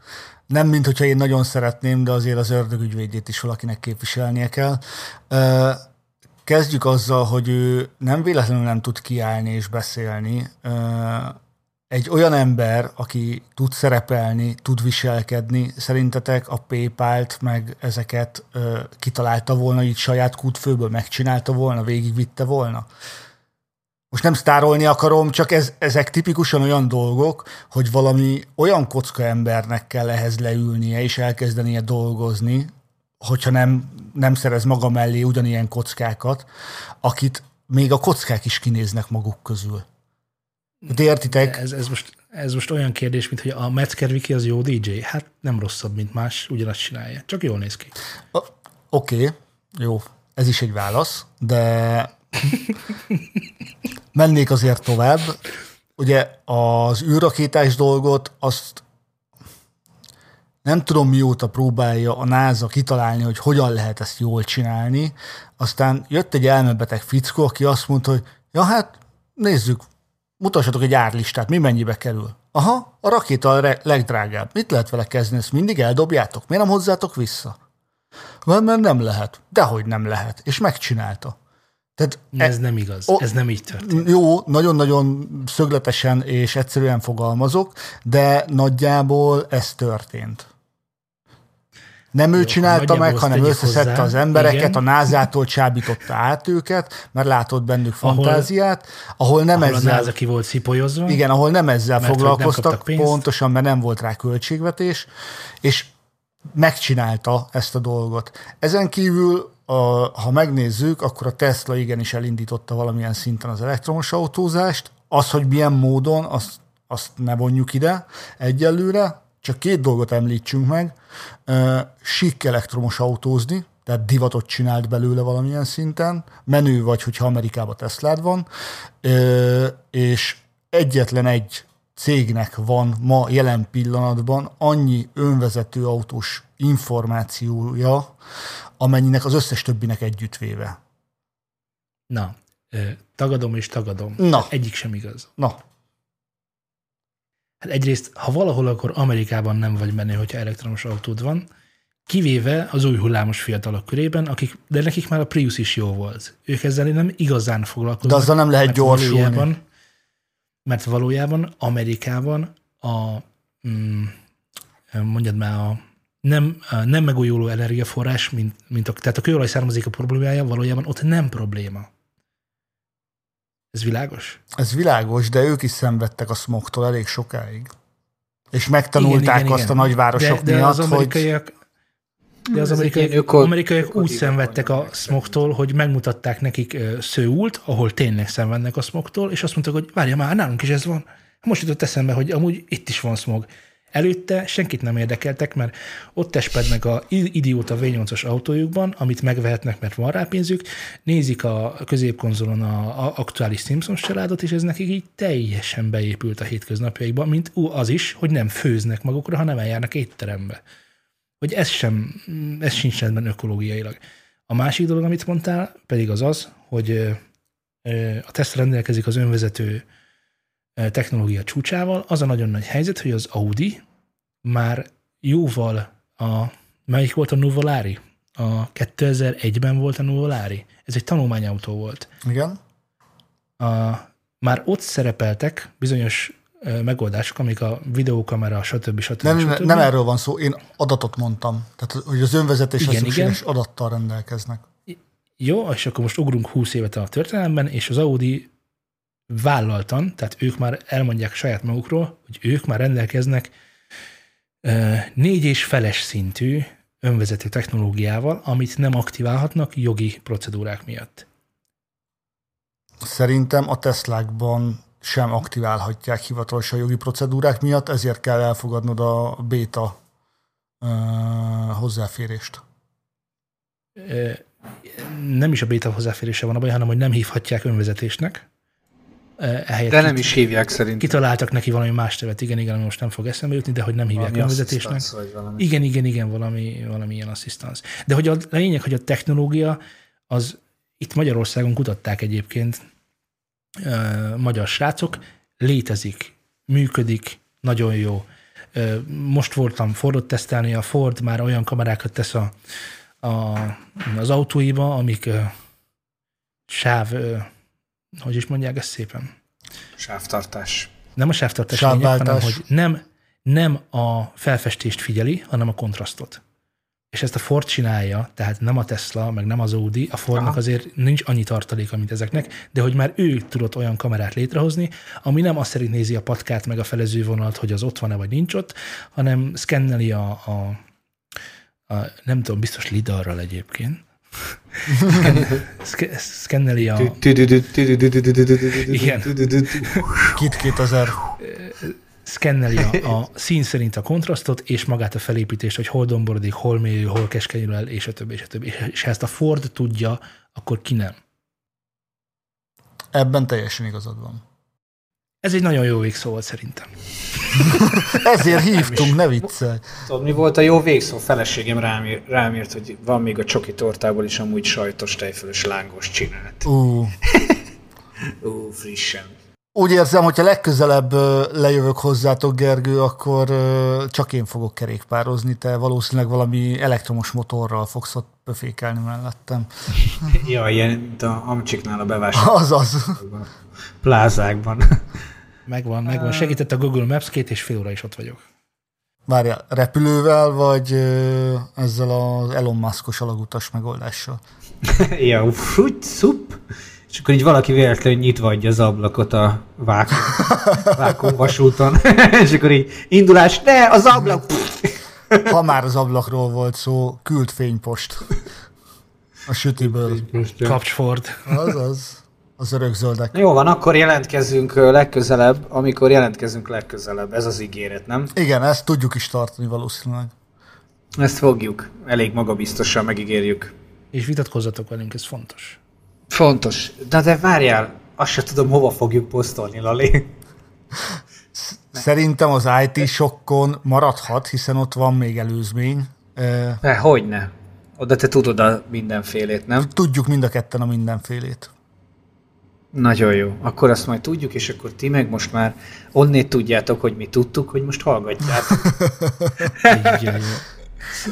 Nem, mint hogyha én nagyon szeretném, de azért az ördögügyvédjét is valakinek képviselnie kell. Kezdjük azzal, hogy ő nem véletlenül nem tud kiállni és beszélni egy olyan ember, aki tud szerepelni, tud viselkedni, szerintetek a PayPal-t meg ezeket ö, kitalálta volna, így saját kútfőből megcsinálta volna, végigvitte volna? Most nem sztárolni akarom, csak ez, ezek tipikusan olyan dolgok, hogy valami olyan kocka embernek kell ehhez leülnie és elkezdenie dolgozni, hogyha nem, nem szerez maga mellé ugyanilyen kockákat, akit még a kockák is kinéznek maguk közül. De értitek? Ez, ez, most, ez most olyan kérdés, mint hogy a Metzger Wiki az jó DJ. Hát nem rosszabb, mint más, ugyanazt csinálja. Csak jól néz ki. Oké, okay, jó. Ez is egy válasz, de [LAUGHS] mennék azért tovább. Ugye az űrrakétás dolgot, azt nem tudom mióta próbálja a NASA kitalálni, hogy hogyan lehet ezt jól csinálni. Aztán jött egy elmebeteg fickó, aki azt mondta, hogy ja hát nézzük, mutassatok egy árlistát, mi mennyibe kerül. Aha, a rakéta a legdrágább. Mit lehet vele kezdeni? Ezt mindig eldobjátok? Miért nem hozzátok vissza? Mert, mert nem lehet. Dehogy nem lehet. És megcsinálta. Tehát ez e, nem igaz. O, ez nem így történt. Jó, nagyon-nagyon szögletesen és egyszerűen fogalmazok, de nagyjából ez történt. Nem Jó, ő csinálta meg, hanem összeszedte hozzá. az embereket, Igen. a názától csábította át őket, mert látott bennük fantáziát, ahol nem ahol ezzel... a náza ki volt szipolyozva. Igen, ahol nem ezzel mert foglalkoztak, nem pontosan, mert nem volt rá költségvetés, és megcsinálta ezt a dolgot. Ezen kívül, a, ha megnézzük, akkor a Tesla igenis elindította valamilyen szinten az elektromos autózást. Az, hogy milyen módon, azt, azt ne vonjuk ide egyelőre, csak két dolgot említsünk meg. Sik elektromos autózni, tehát divatot csinált belőle valamilyen szinten, menő vagy, hogyha Amerikában Teslád van, és egyetlen egy cégnek van ma jelen pillanatban annyi önvezető autós információja, amennyinek az összes többinek együttvéve. Na, tagadom és tagadom. Na. Egyik sem igaz. Na. Hát egyrészt, ha valahol, akkor Amerikában nem vagy menő, hogyha elektromos autód van, kivéve az új hullámos fiatalok körében, akik, de nekik már a Prius is jó volt. Ők ezzel nem igazán foglalkoznak. De azzal nem lehet gyorsulni. Valójában, mert valójában Amerikában a, mm, mondjad már, a nem, a nem megújuló energiaforrás, mint, mint a, tehát a kőolaj származik a problémája, valójában ott nem probléma. Ez világos? Ez világos, de ők is szenvedtek a smogtól elég sokáig. És megtanulták igen, igen, azt igen. a nagyvárosok de, de miatt, az amerikaiak, hogy... De az amerikaiak, öko, amerikaiak úgy szenvedtek a smogtól, hogy megmutatták nekik Szőult, ahol tényleg szenvednek a smogtól, és azt mondták, hogy várja már, nálunk is ez van. Most jutott eszembe, hogy amúgy itt is van smog. Előtte senkit nem érdekeltek, mert ott tespednek a idióta V8-as autójukban, amit megvehetnek, mert van rá pénzük, nézik a középkonzolon a, a aktuális Simpsons családot, és ez nekik így teljesen beépült a hétköznapjaikba, mint ú, az is, hogy nem főznek magukra, hanem eljárnak étterembe. Hogy ez sem, ez sincs rendben ökológiailag. A másik dolog, amit mondtál, pedig az az, hogy a Tesla rendelkezik az önvezető technológia csúcsával. Az a nagyon nagy helyzet, hogy az Audi már jóval a, melyik volt a Nuvolari? A 2001-ben volt a Nuvolari. Ez egy tanulmányautó volt. Igen. A, már ott szerepeltek bizonyos megoldások, amik a videókamera, stb. stb. Nem, stb. nem erről van szó, én adatot mondtam. Tehát, hogy az önvezetéshez szükséges igen. adattal rendelkeznek. Jó, és akkor most ugrunk 20 évet a történelemben, és az Audi vállaltan, tehát ők már elmondják saját magukról, hogy ők már rendelkeznek négy és feles szintű önvezető technológiával, amit nem aktiválhatnak jogi procedúrák miatt. Szerintem a Teslákban sem aktiválhatják hivatalosan jogi procedúrák miatt, ezért kell elfogadnod a beta uh, hozzáférést. Nem is a beta hozzáférése van a baj, hanem hogy nem hívhatják önvezetésnek, ehelyett De nem is hívják szerintem. Kitaláltak neki valami más nevet, igen, igen, ami most nem fog eszembe jutni, de hogy nem hívják a vezetésnek. Igen, igen, igen, valami, valami ilyen asszisztans. De hogy a lényeg, hogy a technológia, az itt Magyarországon kutatták egyébként magyar srácok, létezik, működik, nagyon jó. Most voltam Fordot tesztelni, a Ford már olyan kamerákat tesz a, a, az autóiba, amik sáv, hogy is mondják ezt szépen? Sávtartás. Nem a sávtartás lényeg, hanem hogy nem, nem a felfestést figyeli, hanem a kontrasztot. És ezt a Ford csinálja, tehát nem a Tesla, meg nem az Audi, a Fordnak Aha. azért nincs annyi tartaléka, mint ezeknek, de hogy már ő tudott olyan kamerát létrehozni, ami nem azt szerint nézi a patkát, meg a felezővonalat, hogy az ott van-e, vagy nincs ott, hanem szkenneli a, a, a nem tudom, biztos lidarral egyébként, szkenneli a... Igen. Kit 2000. Szkenneli a, a szín szerint a kontrasztot, és magát a felépítést, hogy hol domborodik, hol mélyül, hol keskenyül el, és a többi, és a többi. És ha ezt a Ford tudja, akkor ki nem. Ebben teljesen igazad van. Ez egy nagyon jó végszó volt szerintem. [LAUGHS] Ezért hívtunk, ne viccelj. Tudod, mi volt a jó végszó? Feleségem rám, ír, rám írt, hogy van még a csoki tortából is amúgy sajtos tejfölös lángos csinált. Ú. [LAUGHS] Ú, frissen. Úgy érzem, hogyha legközelebb lejövök hozzátok, Gergő, akkor csak én fogok kerékpározni, te valószínűleg valami elektromos motorral fogsz ott pöfékelni mellettem. [LAUGHS] ja, ilyen a Amcsiknál a bevásárló. Azaz. Plázákban. Megvan, megvan. Segített a Google Maps, két és fél óra is ott vagyok. Várja, repülővel, vagy ezzel az Elon Muskos alagutas megoldással? [LAUGHS] ja, úgy, szup. És akkor így valaki véletlenül nyitva adja az ablakot a vákum, vákum vasúton. [LAUGHS] és akkor így indulás, ne, az ablak! ha már az ablakról volt szó, küld fénypost. A sütiből. Kapcsford. Azaz az örökzöldek. Jó van, akkor jelentkezünk legközelebb, amikor jelentkezünk legközelebb. Ez az ígéret, nem? Igen, ezt tudjuk is tartani valószínűleg. Ezt fogjuk. Elég magabiztosan megígérjük. És vitatkozzatok velünk, ez fontos. Fontos. De, de várjál, azt sem tudom, hova fogjuk posztolni, Lali. [LAUGHS] Szerintem az IT sokkon maradhat, hiszen ott van még előzmény. De, hogyne. Oda te tudod a mindenfélét, nem? Tudjuk mind a ketten a mindenfélét. Nagyon jó. Akkor azt majd tudjuk, és akkor ti meg most már onnét tudjátok, hogy mi tudtuk, hogy most hallgatjátok. [LAUGHS]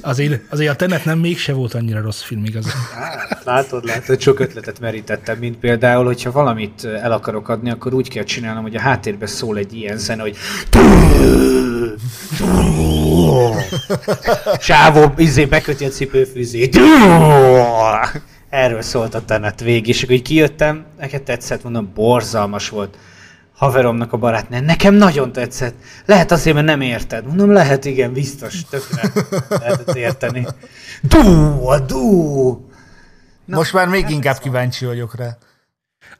azért, azért a Tenet nem mégse volt annyira rossz film igazán. Hát, látod, látod, sok ötletet merítettem, mint például, hogyha valamit el akarok adni, akkor úgy kell csinálnom, hogy a háttérben szól egy ilyen zene, hogy Sávó, izé, beköti a cipőfűzét erről szólt a tenet végig, és akkor így kijöttem, neked tetszett, mondom, borzalmas volt. Haveromnak a barátnő, nekem nagyon tetszett. Lehet azért, mert nem érted. Mondom, lehet, igen, biztos, tökre lehetett érteni. Dú, a dú! Na, Most már még hát inkább kíváncsi vagyok rá.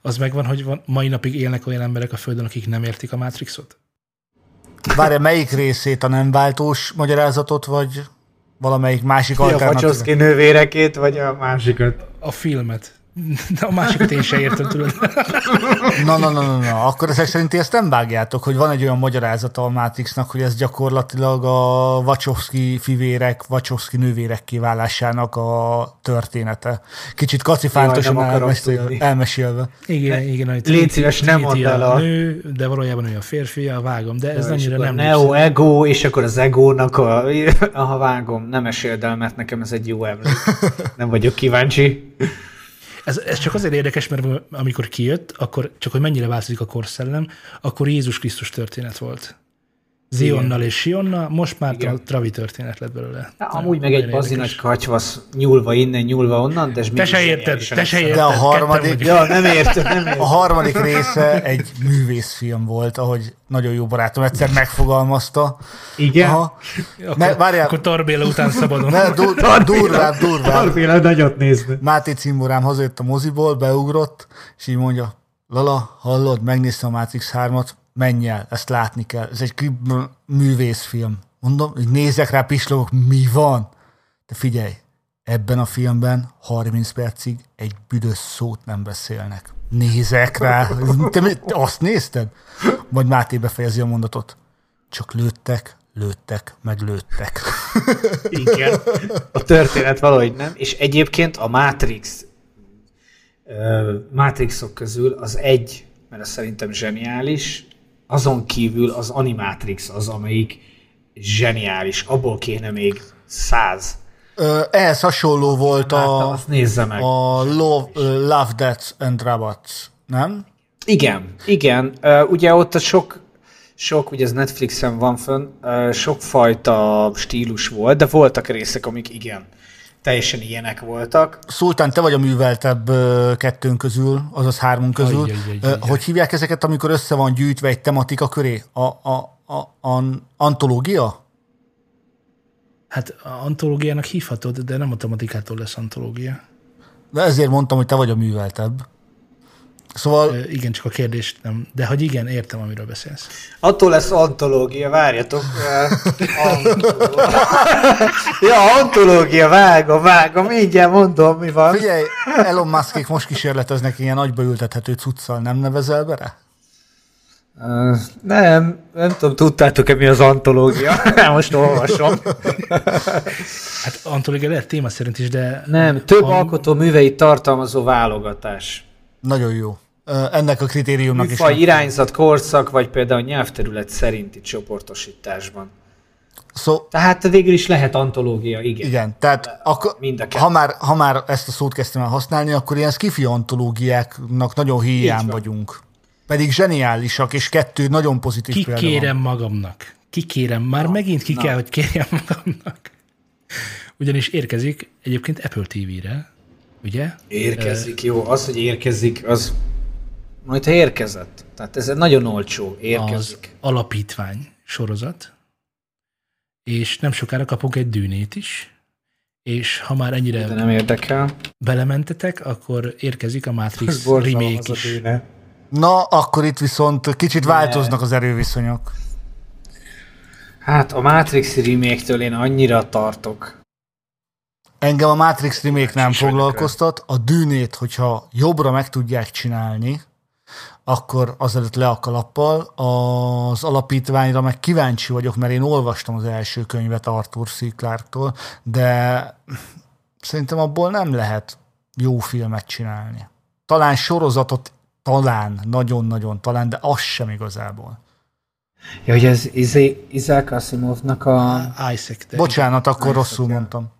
Az megvan, hogy van, mai napig élnek olyan emberek a Földön, akik nem értik a Matrixot? Várja, melyik részét, a nem váltós magyarázatot, vagy valamelyik másik alternatív? A nővérekét, vagy a másikat? A filmet. De a másikat én se értem, tudod. Na, na, na, na, na, akkor ezek szerint ezt nem vágjátok, hogy van egy olyan magyarázata a Matrixnak, hogy ez gyakorlatilag a Wachowski fivérek, Wachowski nővérek kiválásának a története. Kicsit kacifántosan elmesél, elmesélve. Igen, igen. Hogy Légy szíves, nem mondd el a... Nő, de valójában ő a férfi, a vágom, de ez annyira nem Neo, ego, és akkor az egónak a... [LAUGHS] Aha, vágom, nem meséld el, mert nekem ez egy jó emlék. Nem vagyok kíváncsi. Ez, ez csak azért érdekes, mert amikor kijött, akkor csak hogy mennyire változik a korszellem, akkor Jézus Krisztus történet volt. Zionnal és Sionnal, most már Igen. Travi történet lett belőle. Ja, amúgy meg egy bazi nagy katyvasz nyúlva innen, nyúlva onnan, de Te se érted, te se érted. De a harmadik, ja, nem érted, nem érted. A harmadik része egy művészfilm volt, ahogy nagyon jó barátom egyszer megfogalmazta. Igen? Aha. Akkor, ne, várjál. akkor Tarbéla után szabadon. Ne, du, durvább, durvább. Tarbéla nagyot nézni. Máté cimborám hazajött a moziból, beugrott, és így mondja, Lala, hallod, megnéztem a Matrix 3-at, menj el, ezt látni kell. Ez egy művészfilm. Mondom, hogy nézek rá, pislogok, mi van? De figyelj, ebben a filmben 30 percig egy büdös szót nem beszélnek. Nézek rá. Te, te azt nézted? Vagy Máté befejezi a mondatot. Csak lőttek, lőttek, meg lőttek. Igen. A történet valahogy nem. És egyébként a Matrix Matrixok közül az egy, mert az szerintem zseniális, azon kívül az Animatrix az, amelyik zseniális. Abból kéne még száz. Ehhez hasonló volt a, azt nézze meg. a Love, Love, Death and Robots, nem? Igen, igen. Ugye ott a sok, sok, ugye ez Netflixen van fönn, sokfajta stílus volt, de voltak részek, amik igen, teljesen ilyenek voltak. Szultán, te vagy a műveltebb kettőnk közül, azaz hármunk közül. Aj, aj, aj, aj, hogy hívják ezeket, amikor össze van gyűjtve egy tematika köré? A, a, a, a antológia? Hát a antológiának hívhatod, de nem a tematikától lesz antológia. De ezért mondtam, hogy te vagy a műveltebb. Szóval... Igen, csak a kérdés nem. De hogy igen, értem, amiről beszélsz. Attól lesz antológia, várjatok. antológia. [LAUGHS] ja, antológia, vágom, vágom, mindjárt mondom, mi van. Figyelj, Elon Muskik most kísérleteznek ilyen agyba ültethető cuccal, nem nevezel bele? Uh, nem, nem tudom, tudtátok-e mi az antológia? [LAUGHS] Most olvasom. hát antológia lehet téma szerint is, de... Nem, több a... alkotó műveit tartalmazó válogatás. Nagyon jó. Ennek a kritériumnak Műfaj, is. irányzat, korszak, vagy például nyelvterület szerinti csoportosításban. So, tehát végül is lehet antológia, igen. Igen, tehát akkor, ha, már, ha már ezt a szót kezdtem el használni, akkor ilyen skifi antológiáknak nagyon hiány vagyunk. Pedig zseniálisak, és kettő nagyon pozitív ki példa kérem van. magamnak. Kikérem, már na, megint ki na. kell, hogy kérjem magamnak. Ugyanis érkezik egyébként Apple TV-re, ugye? Érkezik, jó. Az, hogy érkezik, az majd ha érkezett. Tehát ez egy nagyon olcsó, érkezik. Az alapítvány sorozat, és nem sokára kapok egy dűnét is, és ha már ennyire De nem érdekel. belementetek, akkor érkezik a Matrix remake is. Na, akkor itt viszont kicsit De... változnak az erőviszonyok. Hát a Matrix remake-től én annyira tartok. Engem a Matrix remake nem foglalkoztat. A dűnét, hogyha jobbra meg tudják csinálni, akkor azelőtt le a kalappal. Az alapítványra meg kíváncsi vagyok, mert én olvastam az első könyvet Arthur C. Clarke-tól, de szerintem abból nem lehet jó filmet csinálni. Talán sorozatot, talán, nagyon-nagyon talán, de az sem igazából. Ja, hogy ez Izé, Isaac Asimovnak a... Isaac. Bocsánat, akkor Isaac, rosszul ja. mondtam.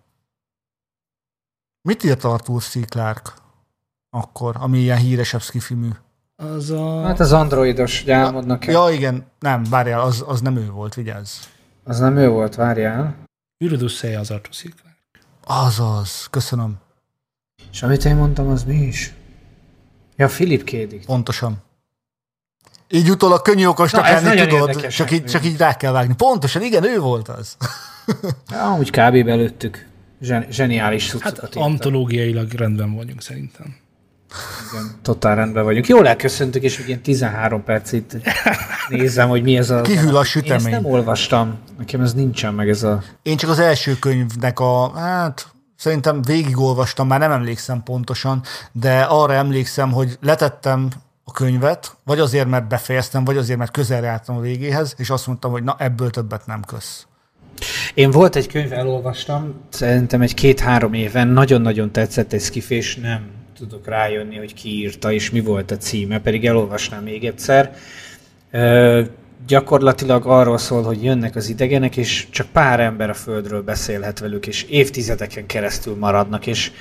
Mit írt Arthur C. Clarke akkor, ami ilyen híresebb skifimű? Az a... Hát az androidos, ugye elmondnak Ja, igen, nem, várjál, az, az nem ő volt, vigyázz. Az nem ő volt, várjál. Űrödösszeje az Arthur C. Clarke. Azaz, köszönöm. És amit én mondtam, az mi is? Ja, Philip Kédik. Pontosan. Így utólag könnyű okosnak lenni, tudod, csak így, csak így rá kell vágni. Pontosan, igen, ő volt az. [LAUGHS] ja, úgy kb. belőttük. Zsen, zseniális cuccokat. Hát antológiailag rendben vagyunk szerintem. Igen, totál rendben vagyunk. Jól elköszöntük, és ugye 13 percig nézem, hogy mi ez a... Kihűl a sütemény. Én ezt nem olvastam. Nekem ez nincsen meg ez a... Én csak az első könyvnek a, hát szerintem végigolvastam, már nem emlékszem pontosan, de arra emlékszem, hogy letettem a könyvet, vagy azért, mert befejeztem, vagy azért, mert közelre álltam a végéhez, és azt mondtam, hogy na ebből többet nem kösz. Én volt egy könyv, elolvastam, szerintem egy két-három éven, nagyon-nagyon tetszett egy skifés, nem tudok rájönni, hogy ki írta, és mi volt a címe, pedig elolvasnám még egyszer. Ö, gyakorlatilag arról szól, hogy jönnek az idegenek, és csak pár ember a Földről beszélhet velük, és évtizedeken keresztül maradnak, és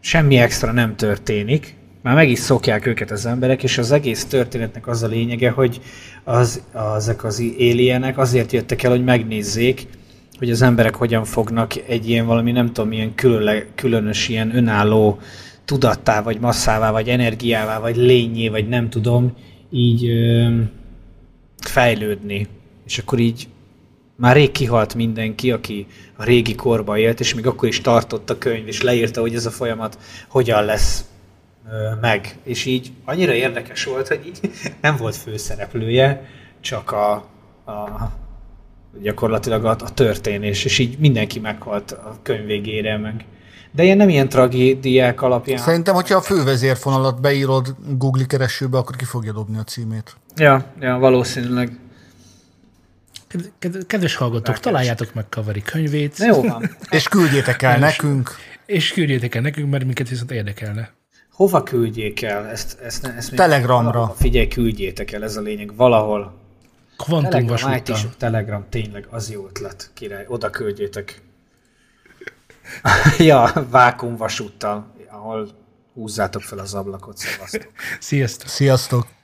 semmi extra nem történik. Már meg is szokják őket az emberek, és az egész történetnek az a lényege, hogy az, ezek az alienek azért jöttek el, hogy megnézzék, hogy az emberek hogyan fognak egy ilyen valami, nem tudom, ilyen különle, különös, ilyen önálló tudattá, vagy masszává, vagy energiává, vagy lényé, vagy nem tudom, így ö, fejlődni. És akkor így már rég kihalt mindenki, aki a régi korban élt, és még akkor is tartott a könyv, és leírta, hogy ez a folyamat hogyan lesz ö, meg. És így annyira érdekes volt, hogy így [LAUGHS] nem volt főszereplője, csak a, a gyakorlatilag a, a történés, és így mindenki meghalt a könyv végére, meg De ilyen nem ilyen tragédiák alapján. Szerintem, hogyha a fővezérfonalat beírod Google keresőbe, akkor ki fogja dobni a címét. Ja, ja valószínűleg. Kedves hallgatók, találjátok meg Kavari könyvét. Na jó van. [LAUGHS] és küldjétek el nekünk. És küldjétek el nekünk, mert minket viszont érdekelne. Hova küldjék el? Ezt, ezt, ezt Telegramra. Figyelj, küldjétek el, ez a lényeg. Valahol. Kvantum Telegram, Telegram, tényleg, az jó ötlet, király. Oda küldjétek. [LAUGHS] ja, vákumvasúttal, ahol húzzátok fel az ablakot, szevasztok. Sziasztok! Sziasztok!